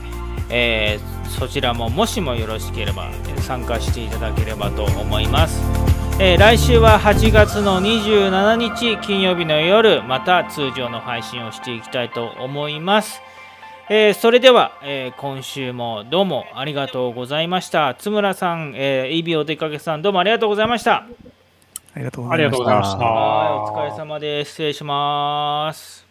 えーそちらももしもよろしければ参加していただければと思います。えー来週は8月の27日金曜日の夜また通常の配信をしていきたいと思います。えーそれでは、えー今週もどうもありがとうございました。津村さん、えー、イビお出かけさんどうもありがとうございました。
ありがとうございました。
お疲れ様です。失礼します。